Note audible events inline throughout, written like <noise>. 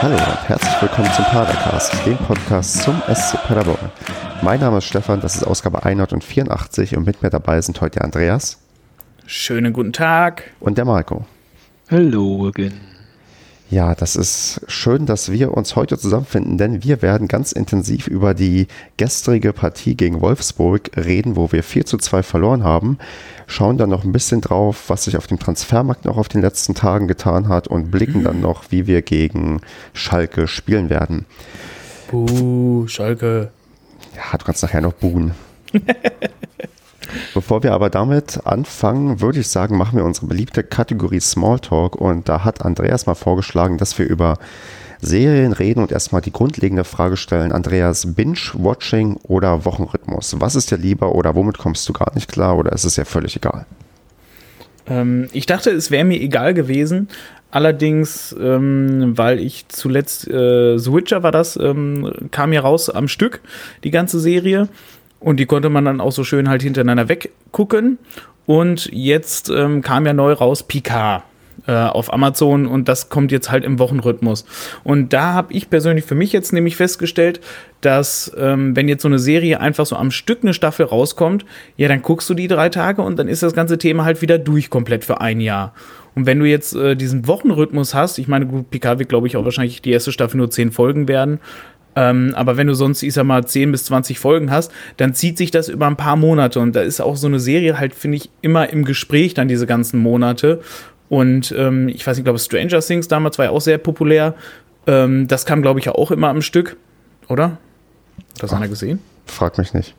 Hallo und herzlich willkommen zum Padercast, dem Podcast zum SC Paderborn. Mein Name ist Stefan, das ist Ausgabe 184 und mit mir dabei sind heute der Andreas. Schönen guten Tag. Und der Marco. Hallo again. Ja, das ist schön, dass wir uns heute zusammenfinden, denn wir werden ganz intensiv über die gestrige Partie gegen Wolfsburg reden, wo wir 4 zu 2 verloren haben. Schauen dann noch ein bisschen drauf, was sich auf dem Transfermarkt noch auf den letzten Tagen getan hat und blicken dann noch, wie wir gegen Schalke spielen werden. Buh, Schalke. Ja, du kannst nachher noch buhen. <laughs> Bevor wir aber damit anfangen, würde ich sagen, machen wir unsere beliebte Kategorie Smalltalk und da hat Andreas mal vorgeschlagen, dass wir über Serien reden und erstmal die grundlegende Frage stellen. Andreas, Binge-Watching oder Wochenrhythmus? Was ist dir lieber oder womit kommst du gar nicht klar oder ist es ja völlig egal? Ähm, ich dachte, es wäre mir egal gewesen. Allerdings, ähm, weil ich zuletzt äh, The war das, ähm, kam ja raus am Stück, die ganze Serie. Und die konnte man dann auch so schön halt hintereinander weggucken. Und jetzt ähm, kam ja neu raus Picard äh, auf Amazon und das kommt jetzt halt im Wochenrhythmus. Und da habe ich persönlich für mich jetzt nämlich festgestellt, dass ähm, wenn jetzt so eine Serie einfach so am Stück eine Staffel rauskommt, ja, dann guckst du die drei Tage und dann ist das ganze Thema halt wieder durch komplett für ein Jahr. Und wenn du jetzt äh, diesen Wochenrhythmus hast, ich meine, gut, Picard wird, glaube ich, auch wahrscheinlich die erste Staffel nur zehn Folgen werden, ähm, aber wenn du sonst, ich sag mal, 10 bis 20 Folgen hast, dann zieht sich das über ein paar Monate. Und da ist auch so eine Serie halt, finde ich, immer im Gespräch dann diese ganzen Monate. Und ähm, ich weiß nicht, ich glaube, Stranger Things damals war ja auch sehr populär. Ähm, das kam, glaube ich, ja auch immer am Stück, oder? Hat das Ach, einer gesehen? Frag mich nicht.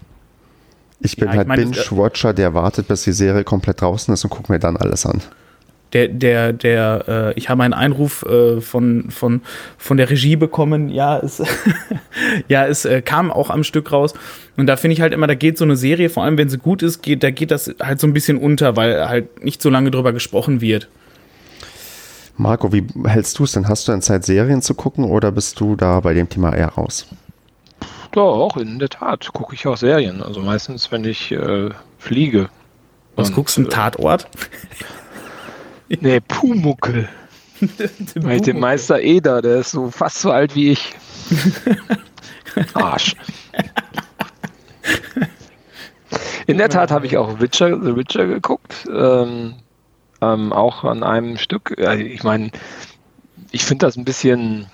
Ich bin ja, halt Binge-Watcher, der wartet, bis die Serie komplett draußen ist und guckt mir dann alles an der, der, der, äh, ich habe einen Einruf äh, von, von, von der Regie bekommen, ja, es, <laughs> ja, es äh, kam auch am Stück raus. Und da finde ich halt immer, da geht so eine Serie, vor allem wenn sie gut ist, geht, da geht das halt so ein bisschen unter, weil halt nicht so lange drüber gesprochen wird. Marco, wie hältst du es denn? Hast du denn Zeit, Serien zu gucken oder bist du da bei dem Thema eher raus? Doch, in der Tat gucke ich auch Serien. Also meistens, wenn ich äh, fliege. Was guckst du, äh, Tatort? <laughs> Nee, Pumuckel. <laughs> Weil den Meister Eder, der ist so fast so alt wie ich. <laughs> Arsch. In der Tat habe ich auch Witcher, The Witcher geguckt. Ähm, ähm, auch an einem Stück. Ich meine, ich finde das ein bisschen,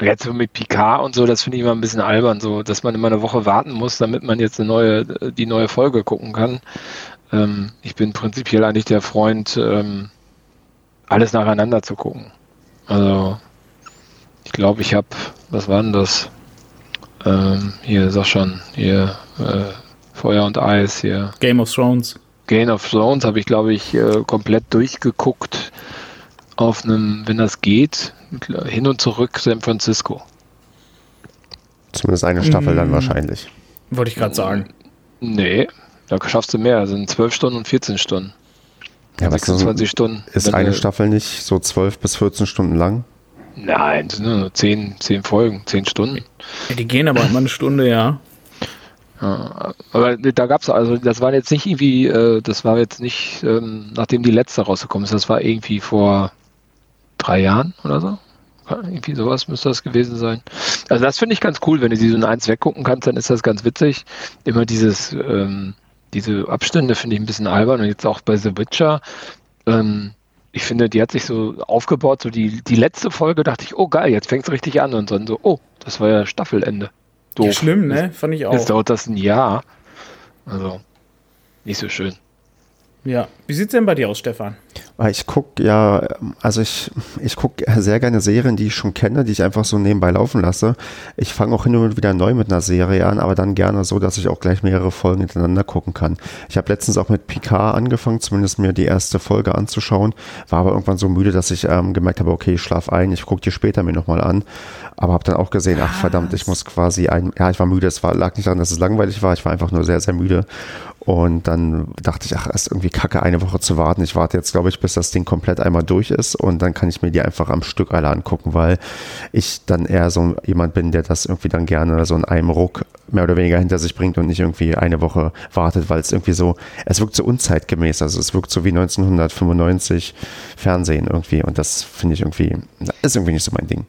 jetzt so mit Picard und so, das finde ich immer ein bisschen albern, so, dass man immer eine Woche warten muss, damit man jetzt eine neue, die neue Folge gucken kann. Ähm, ich bin prinzipiell eigentlich der Freund, ähm, alles nacheinander zu gucken. Also, ich glaube, ich habe, was war denn das? Ähm, hier, sag schon, hier, äh, Feuer und Eis, hier. Game of Thrones. Game of Thrones habe ich, glaube ich, äh, komplett durchgeguckt auf einem, wenn das geht, hin und zurück San Francisco. Zumindest eine Staffel mm. dann wahrscheinlich. Wollte ich gerade sagen. Nee, da schaffst du mehr. Das sind 12 Stunden und 14 Stunden. Ja, 26 Stunden. Ist eine Staffel nicht so 12 bis 14 Stunden lang? Nein, das sind nur 10, 10 Folgen, 10 Stunden. Ja, die gehen aber immer eine Stunde, ja. ja aber da gab es, also das war jetzt nicht irgendwie, äh, das war jetzt nicht, ähm, nachdem die letzte rausgekommen ist, das war irgendwie vor drei Jahren oder so. Irgendwie sowas müsste das gewesen sein. Also das finde ich ganz cool, wenn du die so in eins weggucken kannst, dann ist das ganz witzig. Immer dieses, ähm, diese Abstände finde ich ein bisschen albern und jetzt auch bei The Witcher. Ähm, ich finde, die hat sich so aufgebaut, so die, die letzte Folge dachte ich, oh geil, jetzt fängt es richtig an und dann so, oh, das war ja Staffelende. Doof. Ja, schlimm, ne? Fand ich auch. Jetzt dauert das ein Jahr. Also, nicht so schön. Ja. Wie sieht es denn bei dir aus, Stefan? Ich gucke ja, also ich, ich gucke sehr gerne Serien, die ich schon kenne, die ich einfach so nebenbei laufen lasse. Ich fange auch hin und wieder neu mit einer Serie an, aber dann gerne so, dass ich auch gleich mehrere Folgen hintereinander gucken kann. Ich habe letztens auch mit Picard angefangen, zumindest mir die erste Folge anzuschauen, war aber irgendwann so müde, dass ich ähm, gemerkt habe, okay, ich schlafe ein, ich gucke die später mir nochmal an. Aber habe dann auch gesehen, ach verdammt, ich muss quasi ein, ja, ich war müde, es war, lag nicht daran, dass es langweilig war, ich war einfach nur sehr, sehr müde und dann dachte ich, ach, ist irgendwie kacke, eine Woche zu warten. Ich warte jetzt, glaube ich, bis das Ding komplett einmal durch ist und dann kann ich mir die einfach am Stück alle angucken, weil ich dann eher so jemand bin, der das irgendwie dann gerne so in einem Ruck mehr oder weniger hinter sich bringt und nicht irgendwie eine Woche wartet, weil es irgendwie so, es wirkt so unzeitgemäß. Also es wirkt so wie 1995 Fernsehen irgendwie und das finde ich irgendwie, ist irgendwie nicht so mein Ding.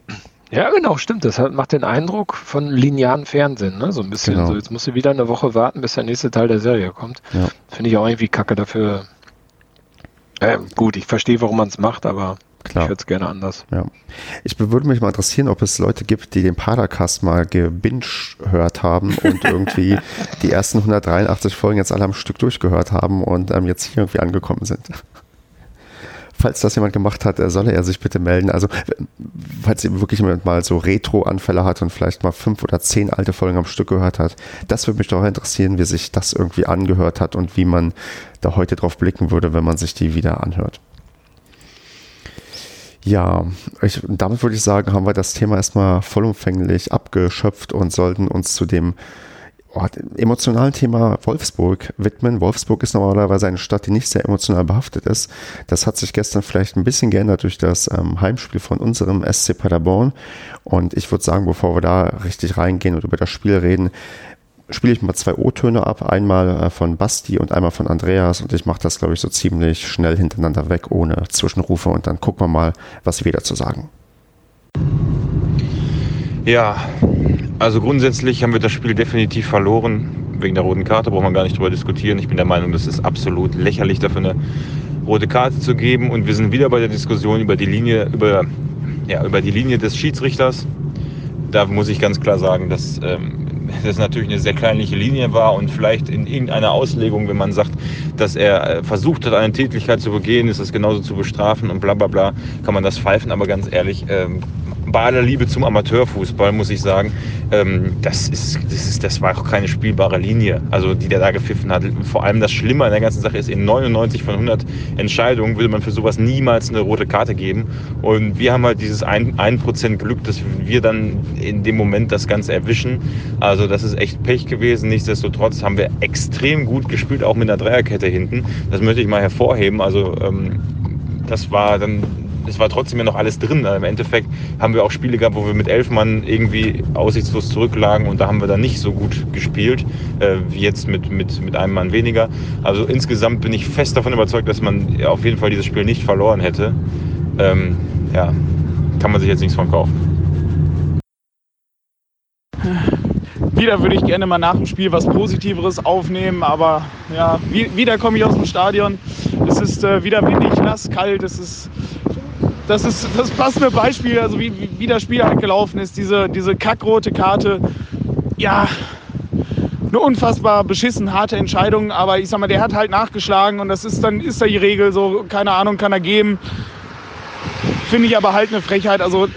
Ja, genau, stimmt. Das macht den Eindruck von linearen Fernsehen, ne? So ein bisschen. Genau. So, jetzt musst du wieder eine Woche warten, bis der nächste Teil der Serie kommt. Ja. Finde ich auch irgendwie kacke dafür. Äh, gut, ich verstehe, warum man es macht, aber Klar. Ich hätte es gerne anders. Ja. Ich würde mich mal interessieren, ob es Leute gibt, die den Padercast mal gebinged haben und <laughs> irgendwie die ersten 183 Folgen jetzt alle am Stück durchgehört haben und ähm, jetzt hier irgendwie angekommen sind. Falls das jemand gemacht hat, solle er sich bitte melden. Also, falls ihr wirklich mal so Retro-Anfälle hat und vielleicht mal fünf oder zehn alte Folgen am Stück gehört hat, das würde mich doch interessieren, wie sich das irgendwie angehört hat und wie man da heute drauf blicken würde, wenn man sich die wieder anhört. Ja, ich, damit würde ich sagen, haben wir das Thema erstmal vollumfänglich abgeschöpft und sollten uns zu dem oh, emotionalen Thema Wolfsburg widmen. Wolfsburg ist normalerweise eine Stadt, die nicht sehr emotional behaftet ist. Das hat sich gestern vielleicht ein bisschen geändert durch das ähm, Heimspiel von unserem SC Paderborn. Und ich würde sagen, bevor wir da richtig reingehen und über das Spiel reden, spiele ich mal zwei O-Töne ab, einmal äh, von Basti und einmal von Andreas und ich mache das, glaube ich, so ziemlich schnell hintereinander weg, ohne Zwischenrufe und dann gucken wir mal, was wir dazu sagen. Ja, also grundsätzlich haben wir das Spiel definitiv verloren. Wegen der roten Karte braucht man gar nicht drüber diskutieren. Ich bin der Meinung, das ist absolut lächerlich, dafür eine rote Karte zu geben. Und wir sind wieder bei der Diskussion über die Linie, über, ja, über die Linie des Schiedsrichters. Da muss ich ganz klar sagen, dass ähm, das natürlich eine sehr kleinliche Linie war und vielleicht in irgendeiner Auslegung, wenn man sagt, dass er äh, versucht hat, eine Tätigkeit zu begehen, ist das genauso zu bestrafen und bla bla bla, kann man das pfeifen. Aber ganz ehrlich, ähm, aller Liebe zum Amateurfußball muss ich sagen, ähm, das, ist, das, ist, das war auch keine spielbare Linie, also die der da gepfiffen hat. Vor allem das Schlimme an der ganzen Sache ist, in 99 von 100 Entscheidungen würde man für sowas niemals eine rote Karte geben. Und wir haben halt dieses 1%, Glück, dass wir dann in dem Moment das Ganze erwischen. Also das ist echt Pech gewesen. Nichtsdestotrotz haben wir extrem gut gespielt, auch mit einer Dreierkette hinten. Das möchte ich mal hervorheben. Also ähm, das war dann es war trotzdem ja noch alles drin. Im Endeffekt haben wir auch Spiele gehabt, wo wir mit elf Mann irgendwie aussichtslos zurücklagen und da haben wir dann nicht so gut gespielt, äh, wie jetzt mit, mit, mit einem Mann weniger. Also insgesamt bin ich fest davon überzeugt, dass man auf jeden Fall dieses Spiel nicht verloren hätte. Ähm, ja, kann man sich jetzt nichts von kaufen. Wieder würde ich gerne mal nach dem Spiel was Positiveres aufnehmen, aber ja, wieder komme ich aus dem Stadion. Es ist äh, wieder windig, nass, kalt. Es ist das ist das passende Beispiel, also wie, wie das Spiel halt gelaufen ist. Diese, diese kackrote Karte. Ja, eine unfassbar beschissen harte Entscheidung, aber ich sag mal, der hat halt nachgeschlagen und das ist dann ist da die Regel so, keine Ahnung, kann er geben. Finde ich aber halt eine Frechheit. Also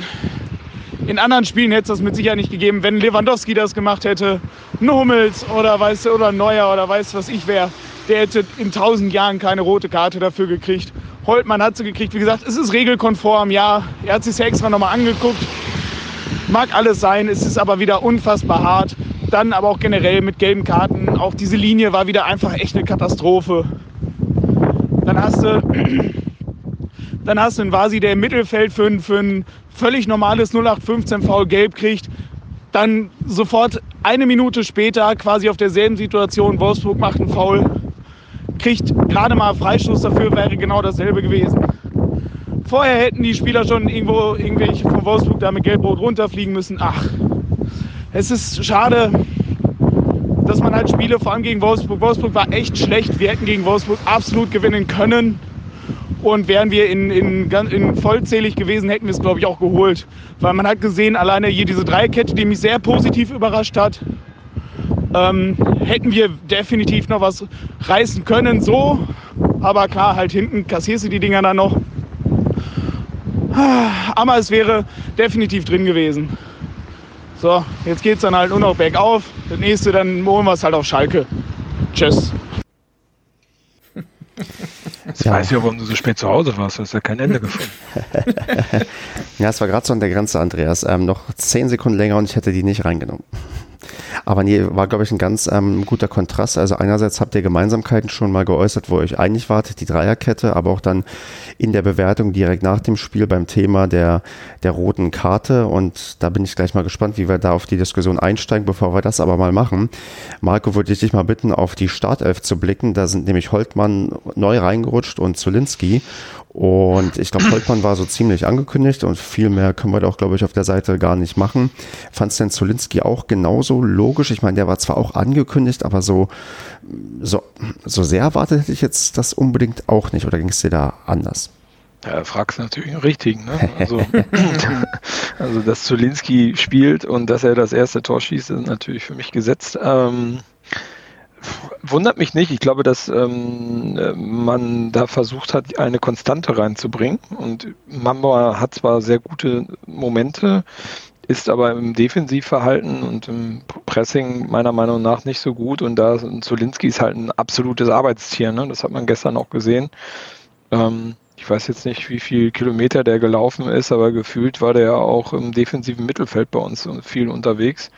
in anderen Spielen hätte es das mit Sicherheit nicht gegeben, wenn Lewandowski das gemacht hätte, ein Hummels oder weißt du, oder Neuer oder weiß was ich wäre, der hätte in tausend Jahren keine rote Karte dafür gekriegt. Holtmann hat sie gekriegt. Wie gesagt, es ist regelkonform, ja. Er hat sich extra nochmal angeguckt. Mag alles sein, es ist aber wieder unfassbar hart. Dann aber auch generell mit gelben Karten. Auch diese Linie war wieder einfach echt eine Katastrophe. Dann hast du, <clears throat> dann hast du einen Vasi, der im Mittelfeld für für ein völlig normales 0815 Foul gelb kriegt. Dann sofort eine Minute später, quasi auf derselben Situation, Wolfsburg macht einen Foul kriegt gerade mal Freistoß dafür, wäre genau dasselbe gewesen. Vorher hätten die Spieler schon irgendwo irgendwelche von Wolfsburg da mit Gelbrot runterfliegen müssen. Ach, es ist schade, dass man halt Spiele, vor allem gegen Wolfsburg. Wolfsburg war echt schlecht. Wir hätten gegen Wolfsburg absolut gewinnen können. Und wären wir in, in, in vollzählig gewesen, hätten wir es, glaube ich, auch geholt. Weil man hat gesehen, alleine hier diese Dreikette, die mich sehr positiv überrascht hat, ähm, hätten wir definitiv noch was reißen können, so. Aber klar, halt hinten kassierst du die Dinger dann noch. Aber es wäre definitiv drin gewesen. So, jetzt geht es dann halt nur noch bergauf. Das nächste, dann holen wir es halt auf Schalke. Tschüss. Jetzt ja. weiß ich ja, warum du so spät zu Hause warst. Du hast ja kein Ende gefunden. <laughs> ja, es war gerade so an der Grenze, Andreas. Ähm, noch zehn Sekunden länger und ich hätte die nicht reingenommen. Aber nee, war, glaube ich, ein ganz ähm, guter Kontrast. Also einerseits habt ihr Gemeinsamkeiten schon mal geäußert, wo ihr euch einig wartet, die Dreierkette, aber auch dann in der Bewertung direkt nach dem Spiel beim Thema der, der roten Karte. Und da bin ich gleich mal gespannt, wie wir da auf die Diskussion einsteigen, bevor wir das aber mal machen. Marco, würde ich dich mal bitten, auf die Startelf zu blicken. Da sind nämlich Holtmann neu reingerutscht und Zulinski. Und ich glaube, Holtmann war so ziemlich angekündigt und viel mehr können wir da auch, glaube ich, auf der Seite gar nicht machen. Fandst denn Zulinski auch genauso logisch? Ich meine, der war zwar auch angekündigt, aber so, so, so sehr erwartet hätte ich jetzt das unbedingt auch nicht. Oder ging es dir da anders? Ja, fragst natürlich den richtigen. Ne? <laughs> Also, <laughs> also, dass Zulinski spielt und dass er das erste Tor schießt, ist natürlich für mich gesetzt. Ähm, wundert mich nicht. Ich glaube, dass ähm, man da versucht hat, eine Konstante reinzubringen. Und Mamba hat zwar sehr gute Momente, ist aber im Defensivverhalten und im Pressing meiner Meinung nach nicht so gut. Und da Zolinski ist halt ein absolutes Arbeitstier. Ne? Das hat man gestern auch gesehen. Ähm, ich weiß jetzt nicht, wie viel Kilometer der gelaufen ist, aber gefühlt war der ja auch im defensiven Mittelfeld bei uns viel unterwegs.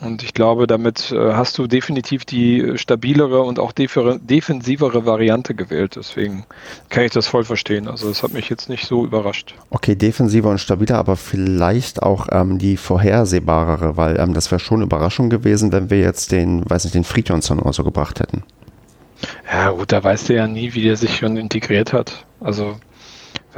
Und ich glaube, damit äh, hast du definitiv die stabilere und auch defensivere Variante gewählt. Deswegen kann ich das voll verstehen. Also es hat mich jetzt nicht so überrascht. Okay, defensiver und stabiler, aber vielleicht auch ähm, die vorhersehbarere, weil ähm, das wäre schon eine Überraschung gewesen, wenn wir jetzt den, weiß nicht, den Friedjonsson oder so gebracht hätten. Ja gut, da weißt du ja nie, wie der sich schon integriert hat. Also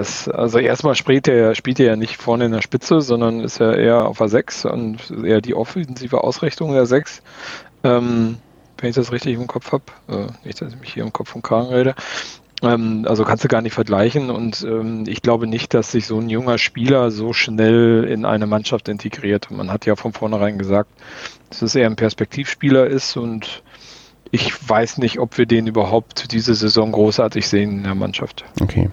das, also erstmal spielt er, spielt er ja nicht vorne in der Spitze, sondern ist ja eher auf der 6 und eher die offensive Ausrichtung der 6. Ähm, wenn ich das richtig im Kopf habe. Äh, nicht, dass ich mich hier im Kopf und Kragen rede. Ähm, also kannst du gar nicht vergleichen und ähm, ich glaube nicht, dass sich so ein junger Spieler so schnell in eine Mannschaft integriert. Man hat ja von vornherein gesagt, dass es eher ein Perspektivspieler ist und ich weiß nicht, ob wir den überhaupt diese Saison großartig sehen in der Mannschaft. Okay.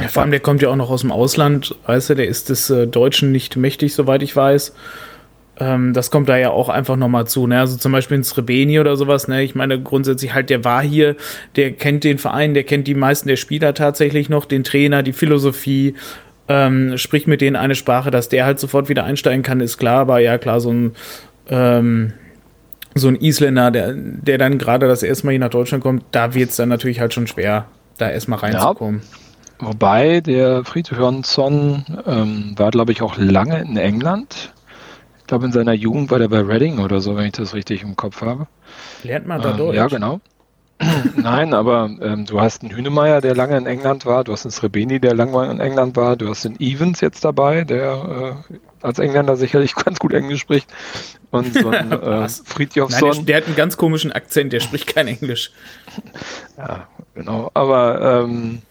Ja, vor allem, der kommt ja auch noch aus dem Ausland, weißt du, der ist des äh, Deutschen nicht mächtig, soweit ich weiß. Ähm, das kommt da ja auch einfach nochmal zu. Ne? Also zum Beispiel in Srebeni oder sowas. Ne? Ich meine, grundsätzlich halt, der war hier, der kennt den Verein, der kennt die meisten der Spieler tatsächlich noch, den Trainer, die Philosophie. Ähm, spricht mit denen eine Sprache, dass der halt sofort wieder einsteigen kann, ist klar, aber ja, klar, so ein ähm, so ein Isländer, der, der dann gerade das erste Mal hier nach Deutschland kommt, da wird es dann natürlich halt schon schwer, da erstmal reinzukommen. Ja, wobei der Friedhörnsson ähm, war, glaube ich, auch lange in England. Ich glaube, in seiner Jugend war der bei Reading oder so, wenn ich das richtig im Kopf habe. Lernt man da ähm, Deutsch? Ja, genau. Nein, aber ähm, du hast einen Hünemeyer, der lange in England war, du hast einen Srebeni, der lange in England war, du hast einen Evans jetzt dabei, der äh, als Engländer sicherlich <laughs> ganz gut Englisch spricht. Und so ein <laughs> äh, Friedjofsson. Nein, der, der, hat einen ganz komischen Akzent, der spricht kein Englisch. Ja, genau. Aber ähm,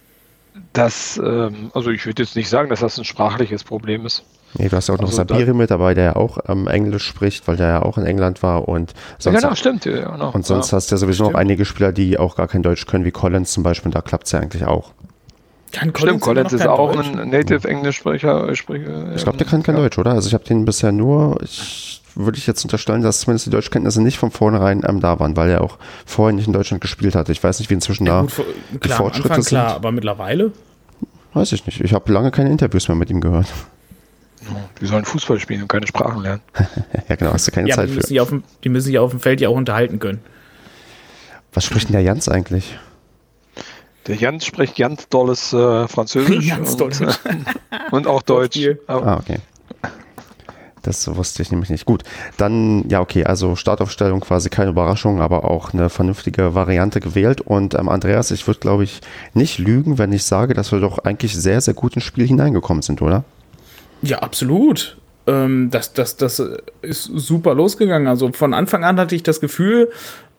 das, ähm, also ich würde jetzt nicht sagen, dass das ein sprachliches Problem ist. Nee, du hast ja auch noch also Sabiri mit dabei, der ja auch ähm, Englisch spricht, weil der ja auch in England war und sonst, ja, genau, stimmt, ja, genau. und sonst ja. hast du ja sowieso stimmt. noch einige Spieler, die auch gar kein Deutsch können, wie Collins zum Beispiel, da klappt es ja eigentlich auch. Kann Collins Stimmt, Collins ist auch Deutsch? ein Native Englischsprecher. Sprecher, ich glaube, der kann kein ja. Deutsch, oder? Also ich habe den bisher nur, ich würde ich jetzt unterstellen, dass zumindest die Deutschkenntnisse nicht von vornherein ähm, da waren, weil er auch vorher nicht in Deutschland gespielt hat. Ich weiß nicht, wie inzwischen ja, gut, da die klar, Fortschritte Anfang, sind. Klar, aber mittlerweile? Weiß ich nicht. Ich habe lange keine Interviews mehr mit ihm gehört. Wir sollen Fußball spielen und keine Sprachen lernen. <laughs> ja, genau, hast du keine ja, Zeit die müssen für. Auf dem, die müssen sich auf dem Feld ja auch unterhalten können. Was spricht denn der Jans eigentlich? Der Jans spricht ganz dolles äh, Französisch. <laughs> ganz und, dolles. Äh, <laughs> und auch Deutsch. Ah, okay. Das wusste ich nämlich nicht. Gut, dann, ja, okay, also Startaufstellung quasi keine Überraschung, aber auch eine vernünftige Variante gewählt. Und ähm, Andreas, ich würde, glaube ich, nicht lügen, wenn ich sage, dass wir doch eigentlich sehr, sehr gut ins Spiel hineingekommen sind, oder? Ja, absolut. Ähm, das, das, das ist super losgegangen. Also von Anfang an hatte ich das Gefühl,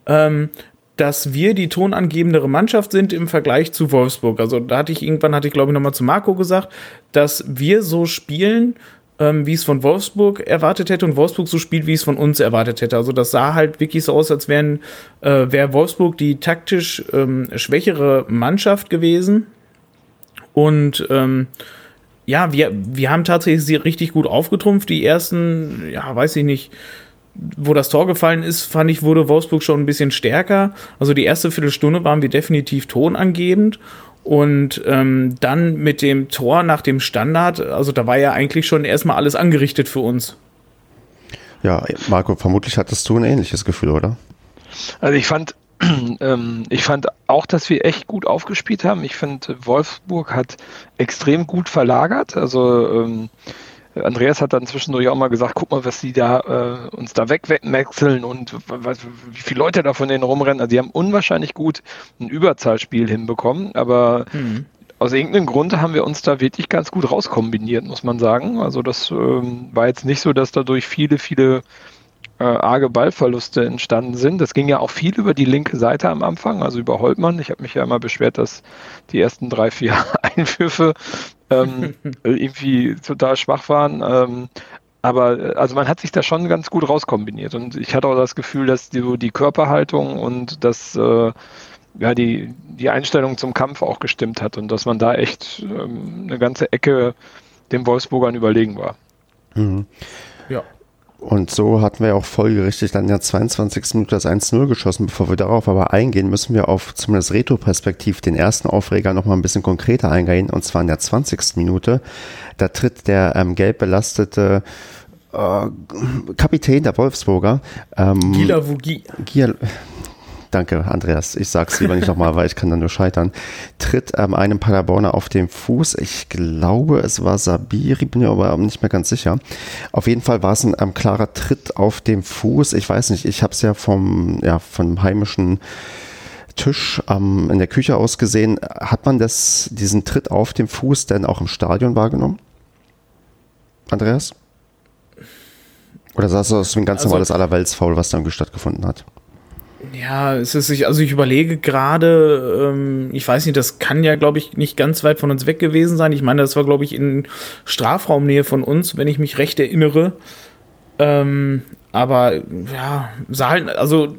ähm, dass wir die tonangebendere Mannschaft sind im Vergleich zu Wolfsburg. Also da hatte ich irgendwann, hatte ich glaube ich nochmal zu Marco gesagt, dass wir so spielen, ähm, wie es von Wolfsburg erwartet hätte und Wolfsburg so spielt, wie es von uns erwartet hätte. Also das sah halt wirklich so aus, als wären, äh, wäre Wolfsburg die taktisch ähm, schwächere Mannschaft gewesen. Und ähm, ja, wir, wir haben tatsächlich sie richtig gut aufgetrumpft. Die ersten, ja, weiß ich nicht, wo das Tor gefallen ist, fand ich, wurde Wolfsburg schon ein bisschen stärker. Also die erste Viertelstunde waren wir definitiv tonangebend. Und ähm, dann mit dem Tor nach dem Standard, also da war ja eigentlich schon erstmal alles angerichtet für uns. Ja, Marco, vermutlich hattest du ein ähnliches Gefühl, oder? Also ich fand, <clears throat> ähm, ich fand auch, dass wir echt gut aufgespielt haben. Ich finde, Wolfsburg hat extrem gut verlagert. Also ähm, Andreas hat dann zwischendurch auch mal gesagt, guck mal, was die da äh, uns da wegwechseln und was, wie viele Leute da von denen rumrennen. Also die haben unwahrscheinlich gut ein Überzahlspiel hinbekommen, aber mhm. aus irgendeinem Grund haben wir uns da wirklich ganz gut rauskombiniert, muss man sagen. Also das ähm, war jetzt nicht so, dass dadurch viele, viele äh, arge Ballverluste entstanden sind. Das ging ja auch viel über die linke Seite am Anfang, also über Holtmann. Ich habe mich ja immer beschwert, dass die ersten drei, vier <laughs> Einwürfe ähm, <laughs> irgendwie total schwach waren. Ähm, aber äh, also man hat sich da schon ganz gut rauskombiniert und ich hatte auch das Gefühl, dass die, die Körperhaltung und das äh, ja die, die Einstellung zum Kampf auch gestimmt hat und dass man da echt ähm, eine ganze Ecke den Wolfsburgern überlegen war. Mhm. Ja. Und so hatten wir auch folgerichtig dann in der 22. Minute das 1-0 geschossen. Bevor wir darauf aber eingehen, müssen wir auf zumindest Retro-Perspektiv den ersten Aufreger nochmal ein bisschen konkreter eingehen. Und zwar in der 20. Minute. Da tritt der ähm, gelb belastete äh, Kapitän der Wolfsburger. Ähm, Gila Vugi. Gila, Danke, Andreas. Ich sag's lieber nicht nochmal, weil ich kann dann nur scheitern. Tritt ähm, einem Paderborner auf den Fuß. Ich glaube, es war Sabiri, bin mir aber nicht mehr ganz sicher. Auf jeden Fall war es ein ähm, klarer Tritt auf dem Fuß. Ich weiß nicht, ich habe es ja vom, ja, vom heimischen Tisch ähm, in der Küche aus gesehen. Hat man das, diesen Tritt auf dem Fuß denn auch im Stadion wahrgenommen? Andreas? Oder sah es aus wie ein ganz also, normales Allerweltsfaul, was da irgendwie stattgefunden hat? Ja, es ist sich, also ich überlege gerade, ähm, ich weiß nicht, das kann ja, glaube ich, nicht ganz weit von uns weg gewesen sein. Ich meine, das war, glaube ich, in Strafraumnähe von uns, wenn ich mich recht erinnere. Ähm, aber ja, sah halt, also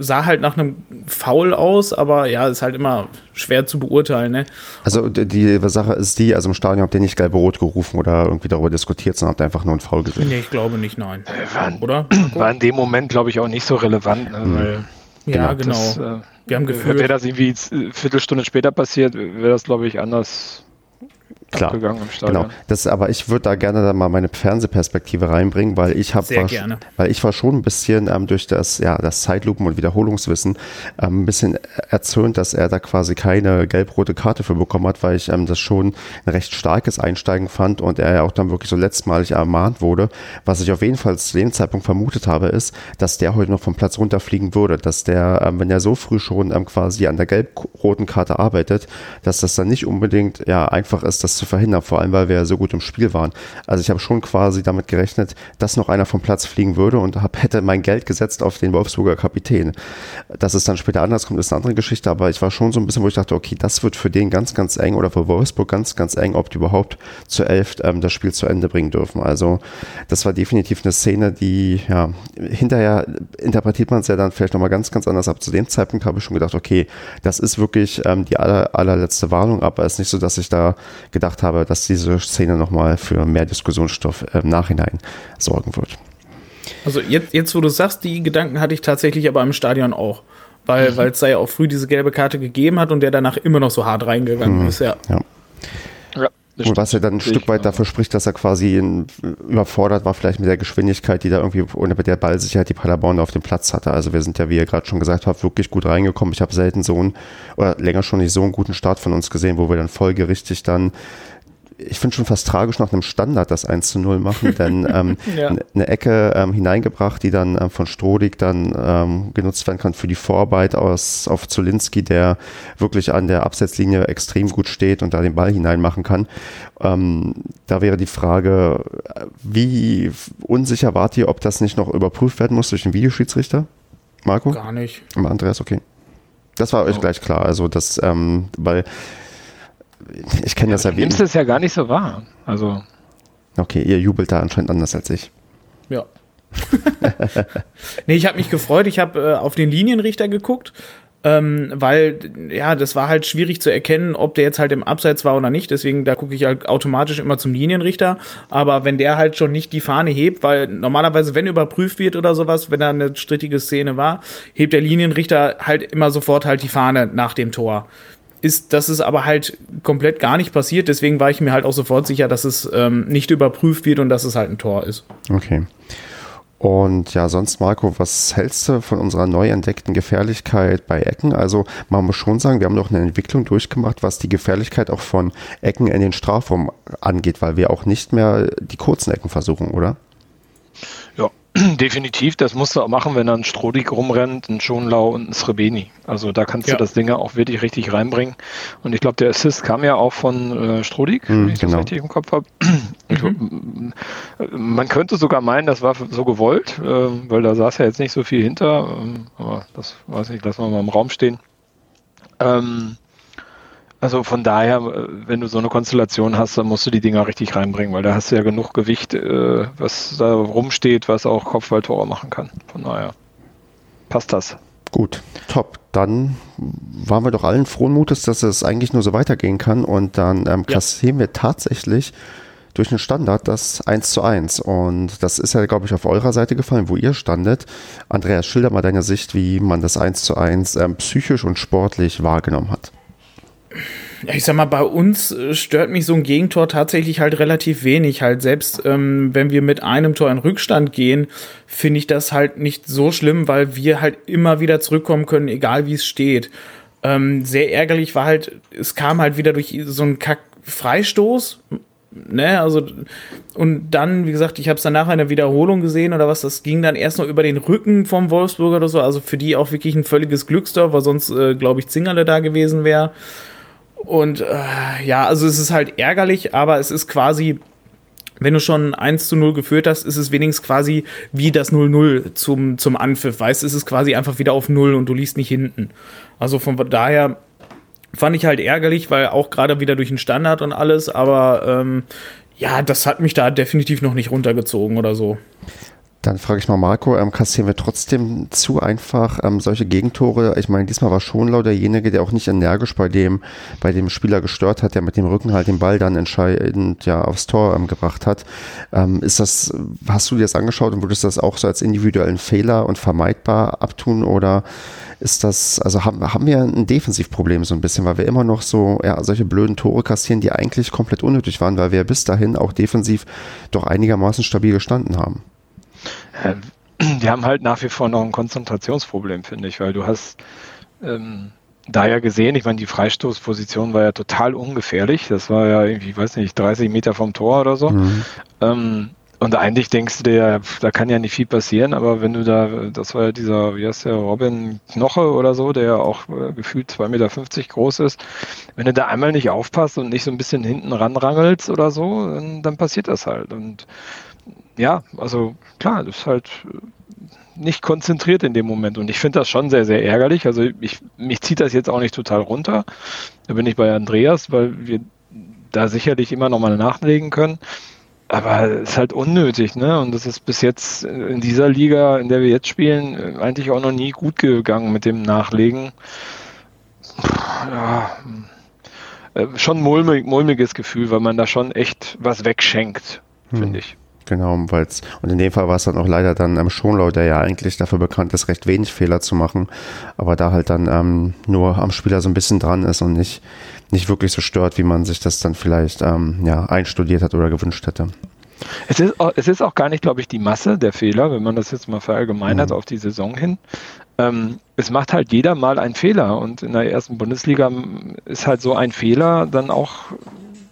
sah halt nach einem Foul aus, aber ja, ist halt immer schwer zu beurteilen. Ne? Also die Sache ist die, also im Stadion habt ihr nicht gelbe-rot gerufen oder irgendwie darüber diskutiert, sondern habt ihr einfach nur einen Foul gesehen. Nee, ich glaube nicht, nein. War, oder? <clears throat> War in dem Moment, glaube ich, auch nicht so relevant. Ne, mhm. weil ja, genau. Das, äh, Wir haben gefühlt. Wäre das irgendwie eine Viertelstunde später passiert, wäre das, glaube ich, anders Klar, genau. Das, aber ich würde da gerne da mal meine Fernsehperspektive reinbringen, weil ich habe, weil ich war schon ein bisschen ähm, durch das, ja, das Zeitlupen- und Wiederholungswissen ähm, ein bisschen erzürnt, dass er da quasi keine gelb-rote Karte für bekommen hat, weil ich ähm, das schon ein recht starkes Einsteigen fand und er ja auch dann wirklich so letztmalig ermahnt wurde. Was ich auf jeden Fall zu dem Zeitpunkt vermutet habe, ist, dass der heute noch vom Platz runterfliegen würde, dass der, ähm, wenn er so früh schon ähm, quasi an der gelb-roten Karte arbeitet, dass das dann nicht unbedingt ja einfach ist, das zu verhindern, vor allem weil wir ja so gut im Spiel waren. Also ich habe schon quasi damit gerechnet, dass noch einer vom Platz fliegen würde und hab, hätte mein Geld gesetzt auf den Wolfsburger Kapitän. Dass es dann später anders kommt, ist eine andere Geschichte, aber ich war schon so ein bisschen, wo ich dachte, okay, das wird für den ganz, ganz eng oder für Wolfsburg ganz, ganz eng, ob die überhaupt zur Elf ähm, das Spiel zu Ende bringen dürfen. Also das war definitiv eine Szene, die, ja, hinterher interpretiert man es ja dann vielleicht nochmal ganz, ganz anders ab. Zu dem Zeitpunkt habe ich schon gedacht, okay, das ist wirklich ähm, die aller, allerletzte Warnung, aber es ist nicht so, dass ich da gedacht gedacht habe, dass diese Szene nochmal für mehr Diskussionsstoff im Nachhinein sorgen wird. Also jetzt, jetzt, wo du sagst, die Gedanken hatte ich tatsächlich aber im Stadion auch. Weil mhm. es da ja auch früh diese gelbe Karte gegeben hat und der danach immer noch so hart reingegangen mhm. ist, ja. ja. Und was ja dann ein Stück weit dafür spricht, dass er quasi in, überfordert war, vielleicht mit der Geschwindigkeit, die da irgendwie oder mit der Ballsicherheit die Paderborn auf dem Platz hatte. Also wir sind ja, wie ihr gerade schon gesagt habt, wirklich gut reingekommen. Ich habe selten so einen, oder länger schon nicht so einen guten Start von uns gesehen, wo wir dann folgerichtig dann ich finde schon fast tragisch nach einem Standard das 1 zu 0 machen, denn <laughs> ähm, ja. eine Ecke ähm, hineingebracht, die dann ähm, von Strodig dann ähm, genutzt werden kann für die Vorarbeit aus, auf Zulinski, der wirklich an der Absetzlinie extrem gut steht und da den Ball hineinmachen kann. Ähm, da wäre die Frage, wie unsicher wart ihr, ob das nicht noch überprüft werden muss durch den Videoschiedsrichter? Marco? Gar nicht. Andreas, okay. Das war euch oh. gleich klar. Also das, ähm, weil ich kenne das ja wie. Nimmst es ja gar nicht so wahr. Also. Okay, ihr jubelt da anscheinend anders als ich. Ja. <laughs> nee, ich habe mich gefreut. Ich habe äh, auf den Linienrichter geguckt, ähm, weil ja, das war halt schwierig zu erkennen, ob der jetzt halt im Abseits war oder nicht. Deswegen da gucke ich halt automatisch immer zum Linienrichter. Aber wenn der halt schon nicht die Fahne hebt, weil normalerweise, wenn überprüft wird oder sowas, wenn da eine strittige Szene war, hebt der Linienrichter halt immer sofort halt die Fahne nach dem Tor ist, dass es aber halt komplett gar nicht passiert. Deswegen war ich mir halt auch sofort sicher, dass es ähm, nicht überprüft wird und dass es halt ein Tor ist. Okay. Und ja, sonst Marco, was hältst du von unserer neu entdeckten Gefährlichkeit bei Ecken? Also man muss schon sagen, wir haben doch eine Entwicklung durchgemacht, was die Gefährlichkeit auch von Ecken in den Strafraum angeht, weil wir auch nicht mehr die kurzen Ecken versuchen, oder? <clears throat> Definitiv, das musst du auch machen, wenn dann Strodig rumrennt, ein Schonlau und ein Srebeni. Also da kannst ja. du das Ding auch wirklich richtig reinbringen. Und ich glaube, der Assist kam ja auch von äh, Strodig, mm, wenn ich genau. das richtig im Kopf habe. <clears throat> Mhm. Man könnte sogar meinen, das war so gewollt, äh, weil da saß ja jetzt nicht so viel hinter. Ähm, aber das weiß ich, lassen wir mal im Raum stehen. Ähm, also von daher, äh, wenn du so eine Konstellation hast, dann musst du die Dinger richtig reinbringen, weil da hast du ja genug Gewicht, äh, was da rumsteht, was auch Kopfballtore machen kann. Von daher passt das. Gut, top. Dann waren wir doch allen frohen Mutes, dass es eigentlich nur so weitergehen kann und dann ähm, kassieren ja. wir tatsächlich durch einen Standard das 1 zu 1. Und das ist ja, glaube ich, auf eurer Seite gefallen, wo ihr standet. Andreas, schilder mal deine Sicht, wie man das 1 zu 1 ähm, psychisch und sportlich wahrgenommen hat ich sag mal, bei uns äh, stört mich so ein Gegentor tatsächlich halt relativ wenig. Halt selbst ähm, wenn wir mit einem Tor in Rückstand gehen, finde ich das halt nicht so schlimm, weil wir halt immer wieder zurückkommen können, egal wie es steht. Ähm, sehr ärgerlich war halt, es kam halt wieder durch so einen Kack-Freistoß. Ne, also, und dann, wie gesagt, ich habe es dann nachher in der Wiederholung gesehen oder was, das ging dann erst noch über den Rücken vom Wolfsburger oder so, also für die auch wirklich ein völliges Glückstor, weil sonst, äh, glaube ich, Zingerle da gewesen wäre. Und äh, ja, also es ist halt ärgerlich, aber es ist quasi, wenn du schon 1 zu 0 geführt hast, ist es wenigstens quasi wie das 0-0 zum, zum Anpfiff. Weißt es ist quasi einfach wieder auf 0 und du liest nicht hinten. Also von daher fand ich halt ärgerlich, weil auch gerade wieder durch den Standard und alles, aber ähm, ja, das hat mich da definitiv noch nicht runtergezogen oder so. Dann frage ich mal Marco, ähm, kassieren wir trotzdem zu einfach ähm, solche Gegentore? Ich meine, diesmal war Schonlau derjenige, der auch nicht energisch bei dem, bei dem Spieler gestört hat, der mit dem Rücken halt den Ball dann entscheidend ja aufs Tor ähm, gebracht hat. Ähm, ist das, hast du dir das angeschaut und würdest das auch so als individuellen Fehler und vermeidbar abtun oder ist das, also haben, haben wir ein Defensivproblem so ein bisschen, weil wir immer noch so, ja, solche blöden Tore kassieren, die eigentlich komplett unnötig waren, weil wir bis dahin auch defensiv doch einigermaßen stabil gestanden haben? <clears throat> die haben halt nach wie vor noch ein Konzentrationsproblem, finde ich, weil du hast ähm, da ja gesehen, ich meine, die Freistoßposition war ja total ungefährlich. Das war ja irgendwie, weiß nicht, 30 Meter vom Tor oder so. Mhm. Ähm, und eigentlich denkst du dir, da kann ja nicht viel passieren, aber wenn du da, das war ja dieser, wie heißt der, Robin Knoche oder so, der ja auch äh, gefühlt 2,50 Meter groß ist, wenn du da einmal nicht aufpasst und nicht so ein bisschen hinten ranrangelst oder so, dann, dann passiert das halt. Und ja, also klar, das ist halt äh, nicht konzentriert in dem Moment. Und ich finde das schon sehr, sehr ärgerlich. Also ich, mich zieht das jetzt auch nicht total runter. Da bin ich bei Andreas, weil wir da sicherlich immer noch mal nachlegen können. Aber es ist halt unnötig, ne? Und das ist bis jetzt in dieser Liga, in der wir jetzt spielen, eigentlich auch noch nie gut gegangen mit dem Nachlegen. Ja, äh, schon mulmig, mulmiges Gefühl, weil man da schon echt was wegschenkt, hm. finde ich. Genau, weil's, und in dem Fall war es dann auch leider dann am ähm, Schonlau, der ja eigentlich dafür bekannt ist, recht wenig Fehler zu machen, aber da halt dann ähm, nur am Spieler so ein bisschen dran ist und nicht, nicht wirklich so stört, wie man sich das dann vielleicht ähm, ja, einstudiert hat oder gewünscht hätte. Es ist, auch, es ist auch gar nicht, glaube ich, die Masse der Fehler, wenn man das jetzt mal verallgemeinert mhm. auf die Saison hin. Ähm, es macht halt jeder mal einen Fehler und in der ersten Bundesliga ist halt so ein Fehler dann auch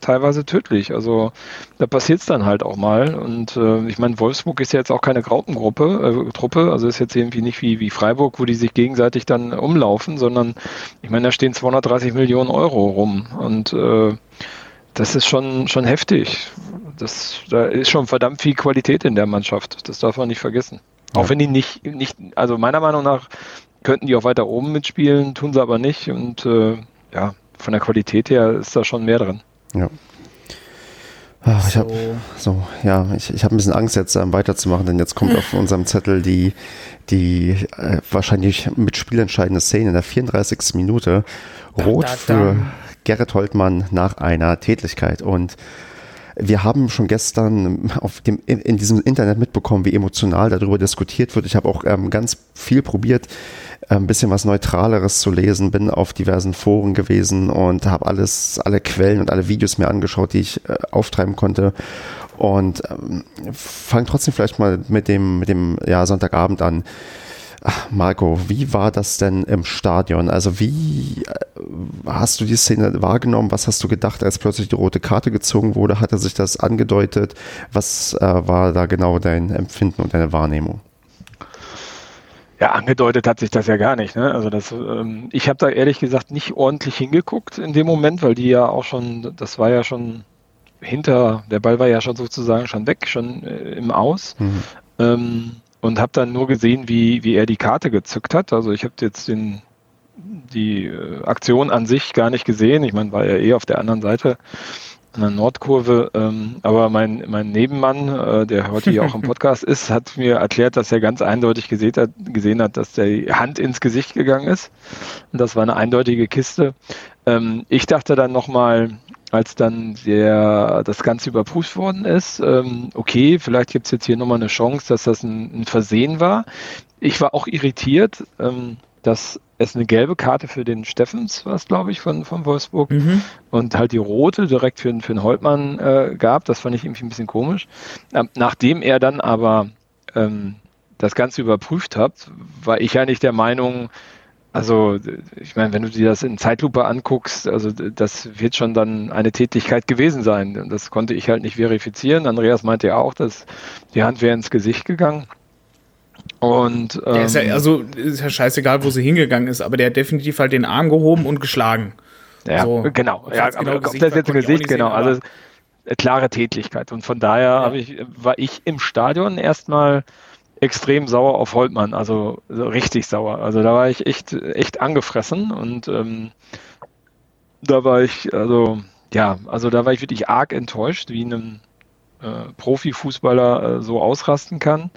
teilweise tödlich. Also da passiert es dann halt auch mal. Und äh, ich meine, Wolfsburg ist ja jetzt auch keine Graupengruppe, äh, Truppe, also ist jetzt irgendwie nicht wie, wie Freiburg, wo die sich gegenseitig dann umlaufen, sondern ich meine, da stehen 230 Millionen Euro rum. Und äh, das ist schon, schon heftig. Das, da ist schon verdammt viel Qualität in der Mannschaft. Das darf man nicht vergessen. Ja. Auch wenn die nicht, nicht, also meiner Meinung nach könnten die auch weiter oben mitspielen, tun sie aber nicht. Und äh, ja, von der Qualität her ist da schon mehr drin. Ja. Ach, ich habe so, ja, ich, ich habe ein bisschen Angst jetzt ähm, weiterzumachen, denn jetzt kommt auf unserem Zettel die, die äh, wahrscheinlich mit spielentscheidende Szene in der 34. Minute. Rot da, da, für Gerrit Holtmann nach einer Tätigkeit und wir haben schon gestern auf dem, in diesem Internet mitbekommen, wie emotional darüber diskutiert wird. Ich habe auch ähm, ganz viel probiert, ein bisschen was Neutraleres zu lesen, bin auf diversen Foren gewesen und habe alles, alle Quellen und alle Videos mir angeschaut, die ich äh, auftreiben konnte. Und ähm, fang trotzdem vielleicht mal mit dem, mit dem ja, Sonntagabend an. Marco, wie war das denn im Stadion? Also wie äh, hast du die Szene wahrgenommen? Was hast du gedacht, als plötzlich die rote Karte gezogen wurde? Hat er sich das angedeutet? Was äh, war da genau dein Empfinden und deine Wahrnehmung? Ja, angedeutet hat sich das ja gar nicht. Ne? Also das, ähm, ich habe da ehrlich gesagt nicht ordentlich hingeguckt in dem Moment, weil die ja auch schon, das war ja schon hinter, der Ball war ja schon sozusagen schon weg, schon äh, im Aus. Mhm. Ähm, und habe dann nur gesehen, wie, wie er die Karte gezückt hat. Also ich habe jetzt den, die äh, Aktion an sich gar nicht gesehen. Ich meine, war ja eh auf der anderen Seite an der Nordkurve. Ähm, aber mein, mein Nebenmann, äh, der heute hier auch im <laughs> Podcast ist, hat mir erklärt, dass er ganz eindeutig gesehen hat, gesehen hat, dass der Hand ins Gesicht gegangen ist. Und das war eine eindeutige Kiste. Ähm, ich dachte dann nochmal, als dann der, das Ganze überprüft worden ist, ähm, okay, vielleicht gibt es jetzt hier nochmal eine Chance, dass das ein, ein, Versehen war. Ich war auch irritiert, ähm, dass es eine gelbe Karte für den Steffens, was glaube ich, von, von Wolfsburg, mhm. und halt die rote direkt für, für den Holtmann äh, gab. Das fand ich irgendwie ein bisschen komisch. Ähm, nachdem er dann aber ähm, das Ganze überprüft hat, war ich eigentlich der Meinung, also ich meine, wenn du dir das in Zeitlupe anguckst, also das wird schon dann eine Tätigkeit gewesen sein. Das konnte ich halt nicht verifizieren. Andreas meinte ja auch, dass die Hand wäre ins Gesicht gegangen. Und ähm, ist ja, also ist ja scheißegal, wo sie hingegangen ist, aber der hat definitiv halt den Arm gehoben und geschlagen. Ja, so, genau. Ja, aber genau Gesicht, das jetzt im Gesicht, genau. Sehen, also klare Tätigkeit. Und von daher ja. ich, war ich im Stadion erstmal extrem sauer auf Holtmann, also so richtig sauer. Also da war ich echt, echt angefressen und ähm, da war ich, also ja, also da war ich wirklich arg enttäuscht, wie ein äh, Profifußballer äh, so ausrasten kann.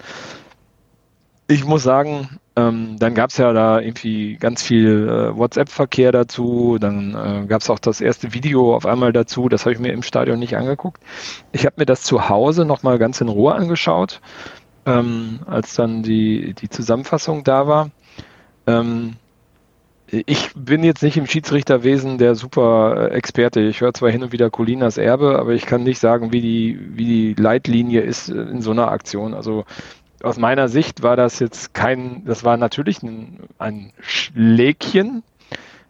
Ich muss sagen, ähm, dann gab es ja da irgendwie ganz viel äh, WhatsApp-Verkehr dazu. Dann äh, gab es auch das erste Video auf einmal dazu. Das habe ich mir im Stadion nicht angeguckt. Ich habe mir das zu Hause nochmal ganz in Ruhe angeschaut ähm, als dann die, die Zusammenfassung da war. Ähm, ich bin jetzt nicht im Schiedsrichterwesen der super Experte. Ich höre zwar hin und wieder Colinas Erbe, aber ich kann nicht sagen, wie die, wie die Leitlinie ist in so einer Aktion. Also aus meiner Sicht war das jetzt kein, das war natürlich ein, ein Schlägchen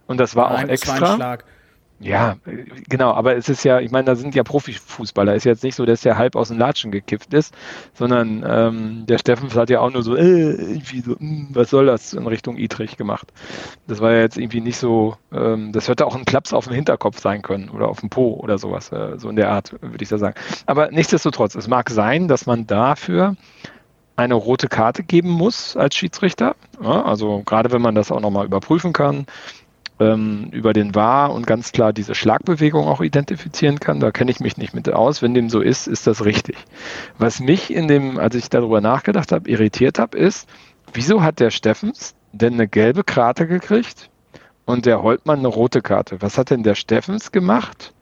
und das war Nein, auch extra. War. Ja, genau, aber es ist ja, ich meine, da sind ja Profifußballer. Ist jetzt nicht so, dass der halb aus dem Latschen gekippt ist, sondern ähm, der Steffens hat ja auch nur so, äh, irgendwie so, mh, hm, was soll das in Richtung Idrich gemacht. Das war ja jetzt irgendwie nicht so, ähm, das hätte auch ein Klaps auf dem Hinterkopf sein können oder auf dem Po oder sowas, äh, so in der Art, würde ich da sagen. Aber nichtsdestotrotz, es mag sein, dass man dafür eine rote Karte geben muss als Schiedsrichter. Ja, also gerade wenn man das auch nochmal überprüfen kann, ähm, über den War und ganz klar diese Schlagbewegung auch identifizieren kann. Da kenne ich mich nicht mit aus. Wenn dem so ist, ist das richtig. Was mich in dem, als ich darüber nachgedacht habe, irritiert habe, ist, wieso hat der Steffens denn eine gelbe Karte gekriegt und der Holtmann eine rote Karte? Was hat denn der Steffens gemacht?